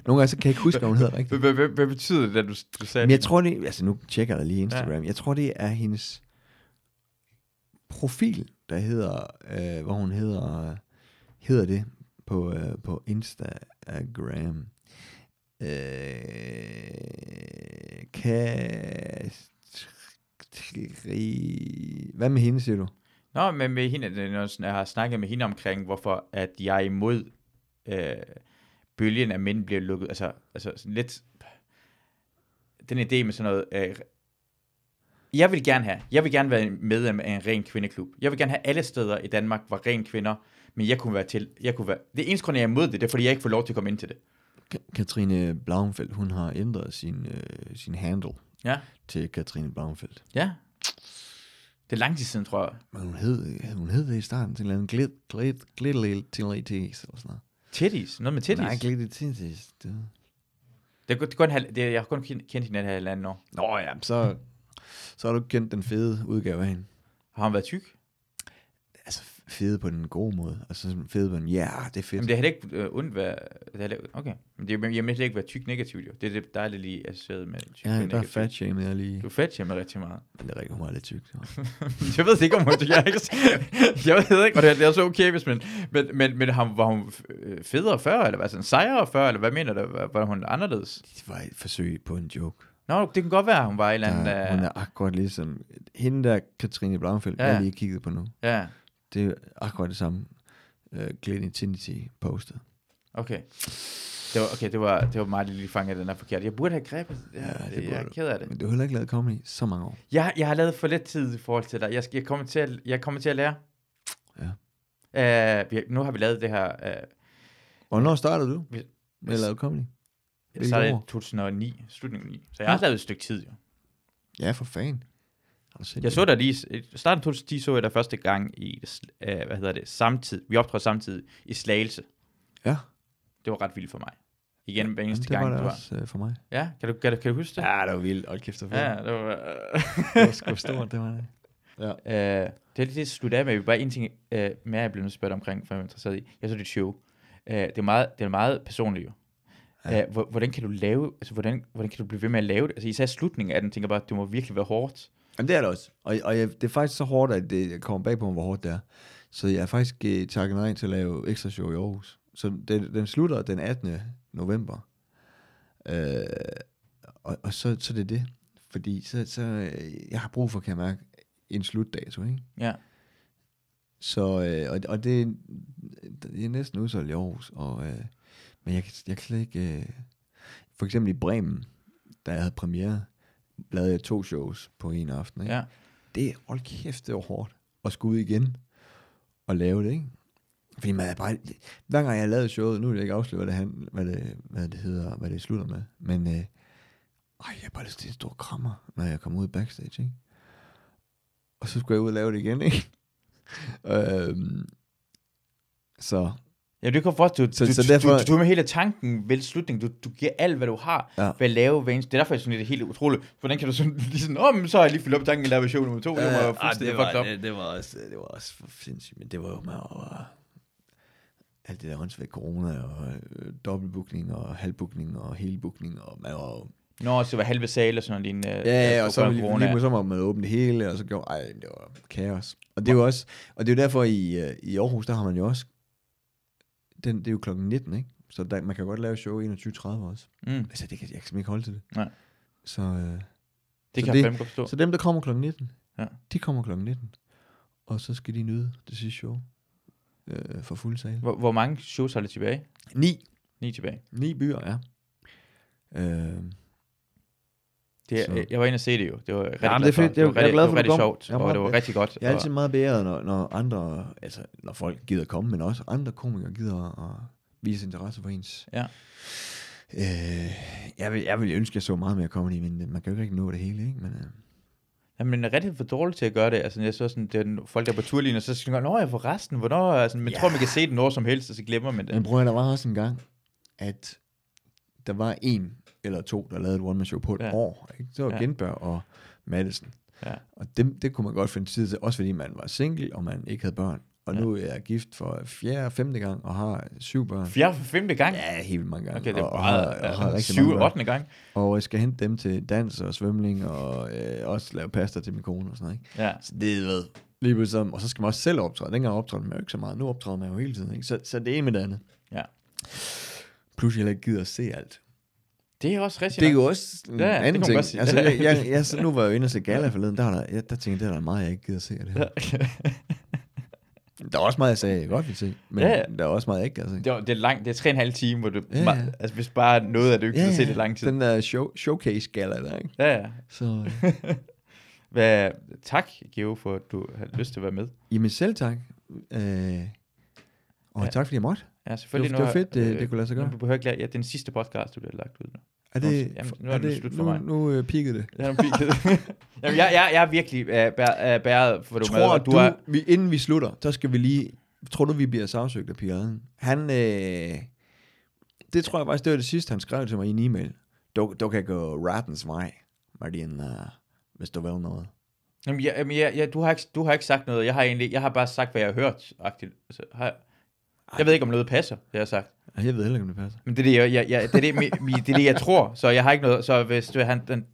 Nogle gange så kan jeg ikke huske, hvad hun hedder rigtigt. Hvad, hvad, betyder det, da du, sagde Men jeg tror det, altså nu tjekker jeg lige Instagram. Jeg tror det er hendes profil, der hedder, øh, hvor hun hedder, hedder det på, øh, på Instagram. Øh, Katri... Hvad med hende, siger du? Nå, men med hende, jeg har snakket med hende omkring, hvorfor at jeg er imod øh, bølgen af mænd bliver lukket. Altså, altså sådan lidt... Den idé med sådan noget... Øh, jeg vil gerne have, jeg vil gerne være medlem af en ren kvindeklub. Jeg vil gerne have alle steder i Danmark, hvor ren kvinder, men jeg kunne være til, jeg kunne være, det eneste grund, jeg er imod det, det er, fordi jeg ikke får lov til at komme ind til det. Ka- Katrine Blauenfeldt, hun har ændret sin, øh, sin handle Ja, til Katrine Blauenfeldt. ja. Det er lang tid siden, tror jeg. Men hun hed, hun hed det i starten til en eller anden glit, glit, glit, til eller sådan noget. Titties, noget med titties. Nej, glit, titties. Det. Det er, kun- det er er, jeg har kun kendt hende i et halvandet år. Nå ja, så, så har du kendt den fede udgave af hende. Har hun været tyk? Altså fede på den gode måde. Altså sådan fede på den, ja, det er fedt. Jamen, det har ikke øh, ondt være... Det har okay. Men det er jeg vil ikke være tyk negativt, jo. Det er det dejligt lige associeret med tyk ja, der er negativt. fat shame, jeg lige. Du er fat med rigtig meget. Men det er rigtig meget lidt tyk. <laughs> Jeg ved ikke, om hun jeg, er ikke, <laughs> jeg ved ikke, og det er, det er så okay, hvis man... Men, men, men ham, var hun øh, federe før, eller hvad sådan, sejere før, eller hvad mener du? Var, var hun anderledes? Det var et forsøg på en joke. Nå, det kan godt være, hun var et eller andet... Der, hun Uh, er akkurat ligesom, hende der Katrine Blauenfeldt, Ja, ja. ja. jeg lige kigget på nu. ja, Det er akkurat det samme. Uh, Glenn Tinity postet. okay. Det var, okay, det var, det var meget lige fanget, den er forkert. Jeg burde have grebet. Ja, Ja, det, jeg er burde du. ked af det. Men du har heller ikke lavet comedy i så mange år. Jeg, jeg har lavet for lidt tid i forhold til dig. Jeg, jeg, kommer, til at, jeg kommer til at lære. Ja. Uh, vi, nu har vi lavet det her... Uh, Hvornår startede du Vi- med at lave comedy? jeg startede i år? 2009, slutningen af 9. Så jeg har lavet et stykke tid, jo. Ja, for fanden. Jeg så der lige... I starten af 2010 så jeg der første gang i... Uh, hvad hedder det? Samtid. Vi optrådte samtidig i Slagelse. Ja, Det var ret vildt for mig. Igen hver eneste det var gang. det du var. også uh, for mig. Ja, kan du, kan, du, kan du huske det? Ja, det var vildt. Hold kæft, det var ja det var... <laughs> Det var sgu stort, det var det. Ja. Uh, det er lige det, slutte af med. Vi bare en ting uh, mere, jeg blev nødt til omkring, for jeg er interesseret i. Jeg så dit show. Uh, det, er meget, det er meget personligt jo. Ja. Uh, hvordan kan du lave, altså hvordan, hvordan kan du blive ved med at lave det? Altså især slutningen af den, tænker bare, det må virkelig være hårdt. Jamen, det er det også. Og, og jeg, det er faktisk så hårdt, at det jeg kommer bag på mig, hvor hårdt det er. Så jeg er faktisk uh, takket nej til at lave ekstra show i Aarhus. Så den, den slutter den 18. november. Uh, og og så, så det er det. Fordi så, så, øh, jeg har brug for, kan jeg mærke, en slutdato, ikke? Ja. Så, øh, og, og det, det er næsten udsolgt i Aarhus, og, øh, men jeg, jeg kan slet ikke... Øh, for eksempel i Bremen, da jeg havde premiere, lavede jeg to shows på en aften. Ikke? Ja. Det er, hold kæft, det var hårdt at skulle ud igen og lave det, ikke? Fordi man er bare, hver gang jeg lavet showet, nu vil jeg ikke afsløre, hvad det, han, hvad det, hvad det hedder, hvad det slutter med, men øh, ej, jeg har bare lyst til en stor krammer, når jeg kommer ud backstage, ikke? Og så skulle jeg ud og lave det igen, ikke? <laughs> øhm, så Ja, det kan forstå. Du, Så- du, så du, derfor- du, du, er med hele tanken ved slutningen. Du, du giver alt, hvad du har Ja. ved at lave hver eneste. Det er derfor, jeg synes, det er helt utroligt. Hvordan kan du sådan, <laughs> lige sådan, åh, men så har jeg lige fyldt op tanken, jeg laver show nummer to. det var jo fuldstændig fucked up. det, det, var også, det var også for sindssygt, men det var jo med over alt det der åndssvagt corona og øh, dobbeltbookning og halvbookning og helbookning og man var jo Nå, så det var halve sal og sådan noget lignende. Ja, ja, øh, og så af lige, lige så må man åbne det hele, og så gjorde, ej, det var kaos. Og det er jo også, og det er jo derfor i, øh, i Aarhus, der har man jo også, den, det er jo klokken 19, ikke? Så der, man kan godt lave show 21.30 også. Mm, Altså, det kan, jeg kan simpelthen ikke holde til det. Nej. Så, øh, det Så kan jeg det- godt forstå. så dem, der kommer klokken 19, Ja. de kommer klokken 19. Og så skal de nyde det sidste show øh, for fuld sal. Hvor, hvor mange shows har det tilbage? Ni. Ni tilbage. Ni byer, ja. Øh, Det, Så- jeg, var inde og se det jo. Det var rigtig glad det er fedt. Det var Jeg er rigtig, glad det for, var du rigtig sjovt, og det var rigtig godt. Jeg er altid meget bedre, når, når andre, altså når folk gider komme, men også andre komikere gider at vise interesse for ens. Ja. Øh, jeg, vil, jeg vil ønske, at jeg så meget mere comedy, men man kan jo ikke rigtig nå det hele, ikke? Men, øh, Jamen, jeg er rigtig for dårlig til at gøre det. Altså, jeg så sådan, det er den- folk, der er på turlinjen, og så siger jeg, jeg for resten, hvornår? Altså, men Ja. tror, man kan se det når som helst, og så glemmer man det. men at der var også en gang, at der var en eller to, der lavede et one-man-show på et Ja. år. Ikke? Det var Ja. Genberg og Madison. Ja. Og det, det kunne man godt finde tid til, også fordi man var single, og man ikke havde børn. Og Ja. nu er jeg gift for fjerde og femte gang, og har syv børn. Fjerde for femte gang? Ja, helt mange gange. Okay, det er og, og har, bare og har rigtig syv, børn. 8. gang. Og jeg skal hente dem til dans og svømning, og øh, også lave pasta til min kone og sådan noget. Ikke? Ja. Så det er ved, lige pludselig, og så skal man også selv optræde. Dengang optræder man jo ikke så meget. Nu optræder man jo hele tiden. Ikke? Så, så det er en med det andet. Ja. Plus jeg heller ikke gider at se alt. Det er også rigtig Det er jo også en Ja, anden ting. sige. Altså, jeg, <laughs> jeg, jeg, så nu var jeg jo inde og se gala forleden, der, var der, jeg, der tænkte jeg, det er der meget, jeg ikke gider se af det her. <laughs> Der er også meget, jeg sagde, jeg godt vil se, men Ja, der er også meget, jeg ikke kan se. Det er, det er langt, det er tre og en halv time, hvor du, Ja, ja, altså hvis bare noget af det, ikke ja, se det lang tid. Den der show, showcase gala der, ikke? Ja, ja. Så, øh, <laughs> Hvad, tak, Geo, for at du har lyst til at være med. jamen selv tak. Øh, og ja. tak fordi jeg måtte. Ja, selvfølgelig. Det var- det var nu fedt, har- det- det kunne lade sig gøre. Nu, du behøver ikke lade, ja, den sidste podcast, du bliver lagt ud nu. Er det, jamen, nu er er det det slut for nu, mig. Nu øh, peakede det. Ja, nu det. <laughs> Jamen, jeg, jeg, jeg er virkelig uh, bæret, bæret for du med, Tror og du, du er, vi, inden vi slutter, så skal vi lige... Tror du, vi bliver sagsøgt af Pia Adlen? Han... Øh, det tror jeg faktisk, det var det sidste, han skrev til mig i en e-mail. Du, du kan gå rettens vej, Martin, uh, hvis du vil noget. Jamen, ja, jamen, ja, ja, du, har ikke, du har ikke sagt noget. Jeg har egentlig, jeg har bare sagt, hvad jeg har hørt. Altså, har, jeg, ved ikke, om noget passer, det jeg har sagt. Jeg ved heller ikke, om det passer. Men det er det, jeg, jeg, jeg, det, er det, mi, mi, det, er det, jeg tror. Så jeg har ikke noget. Så hvis du han, den,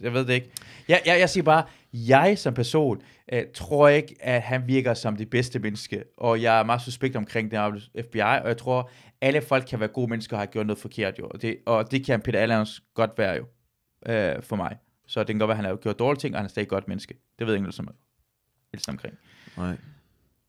jeg ved det ikke. Jeg, jeg, jeg siger bare, jeg som person uh, tror ikke, at han virker som det bedste menneske. Og jeg er meget suspekt omkring det her FBI. Og jeg tror, alle folk kan være gode mennesker og har gjort noget forkert. Jo. Og, det, og det kan Peter Allens godt være jo. Uh, for mig. Så det kan godt være, at han har gjort dårlige ting, og han er stadig et godt menneske. Det ved jeg ikke noget som helst omkring. Nej.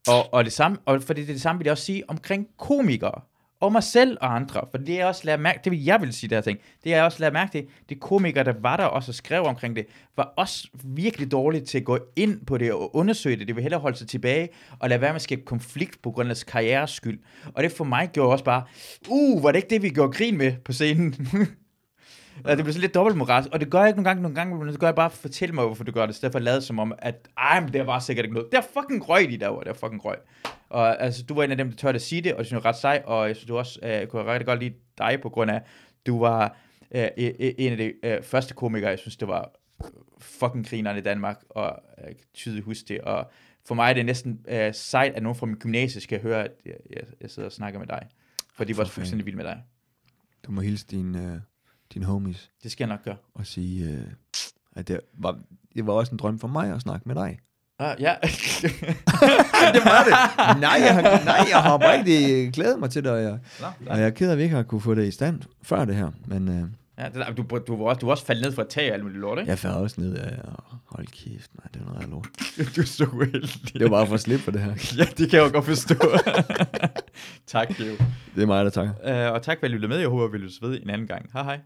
Og, og det samme, og fordi det er det samme, vil jeg også sige omkring komikere. Og mig selv og andre. For det er også lavet mærke, det vil jeg vil sige, der ting. Det er også lavet mærke til, de komikere, der var der også og skrev omkring det, var også virkelig dårlige til at gå ind på det og undersøge det. Det vil hellere holde sig tilbage og lade være med at skabe konflikt på grund af deres karrieres skyld. Og det for mig gjorde også bare, uh, var det ikke det, vi gjorde grin med på scenen? <laughs> Ja, det bliver sådan lidt dobbeltmoralsk, og det gør jeg ikke nogle gange, nogle gange, men det gør jeg bare, fortæl mig, hvorfor du gør det, i stedet for at lade som om, at ej, men det var sikkert ikke noget. Det er fucking røg, de derovre, det er fucking røg. Og altså, du var en af dem, der tør at sige det, og det synes jeg ret sej, og jeg synes du også, øh, jeg kunne rigtig godt lide dig, på grund af, du var øh, e- e- en af de øh, første komikere, jeg synes, det var fucking grineren i Danmark, og jeg kan tydeligt huske det, og for mig er det næsten øh, sejt, at nogen fra min gymnasie skal høre, at jeg, jeg, jeg sidder og snakker med dig. For de var For fuldstændig vilde med dig. Du må hilse dine, øh, dine homies Det skal jeg nok gøre. og sige, øh, at det var, det var også en drøm for mig at snakke med dig. Ah, ja. <laughs> det var det. Nej, jeg har, nej, jeg har rigtig glædet mig til det, og jeg, Nå, og jeg er ked af, at vi ikke har kunne få det i stand før det her. Men øh, Ja, det, du, du, var også, du var også faldet ned fra et tag og alt muligt lort, ikke? jeg falder også ned af, og hold kæft, nej, det er noget af lort. <laughs> du er så uheldig. Det var bare for at slippe for det her. <laughs> Ja, det kan jeg jo godt forstå. tak, Geo. Det er mig, der takker. Uh, og tak for at I lyttede med. Jeg håber, vi lyttes ved en anden gang. Hej hej.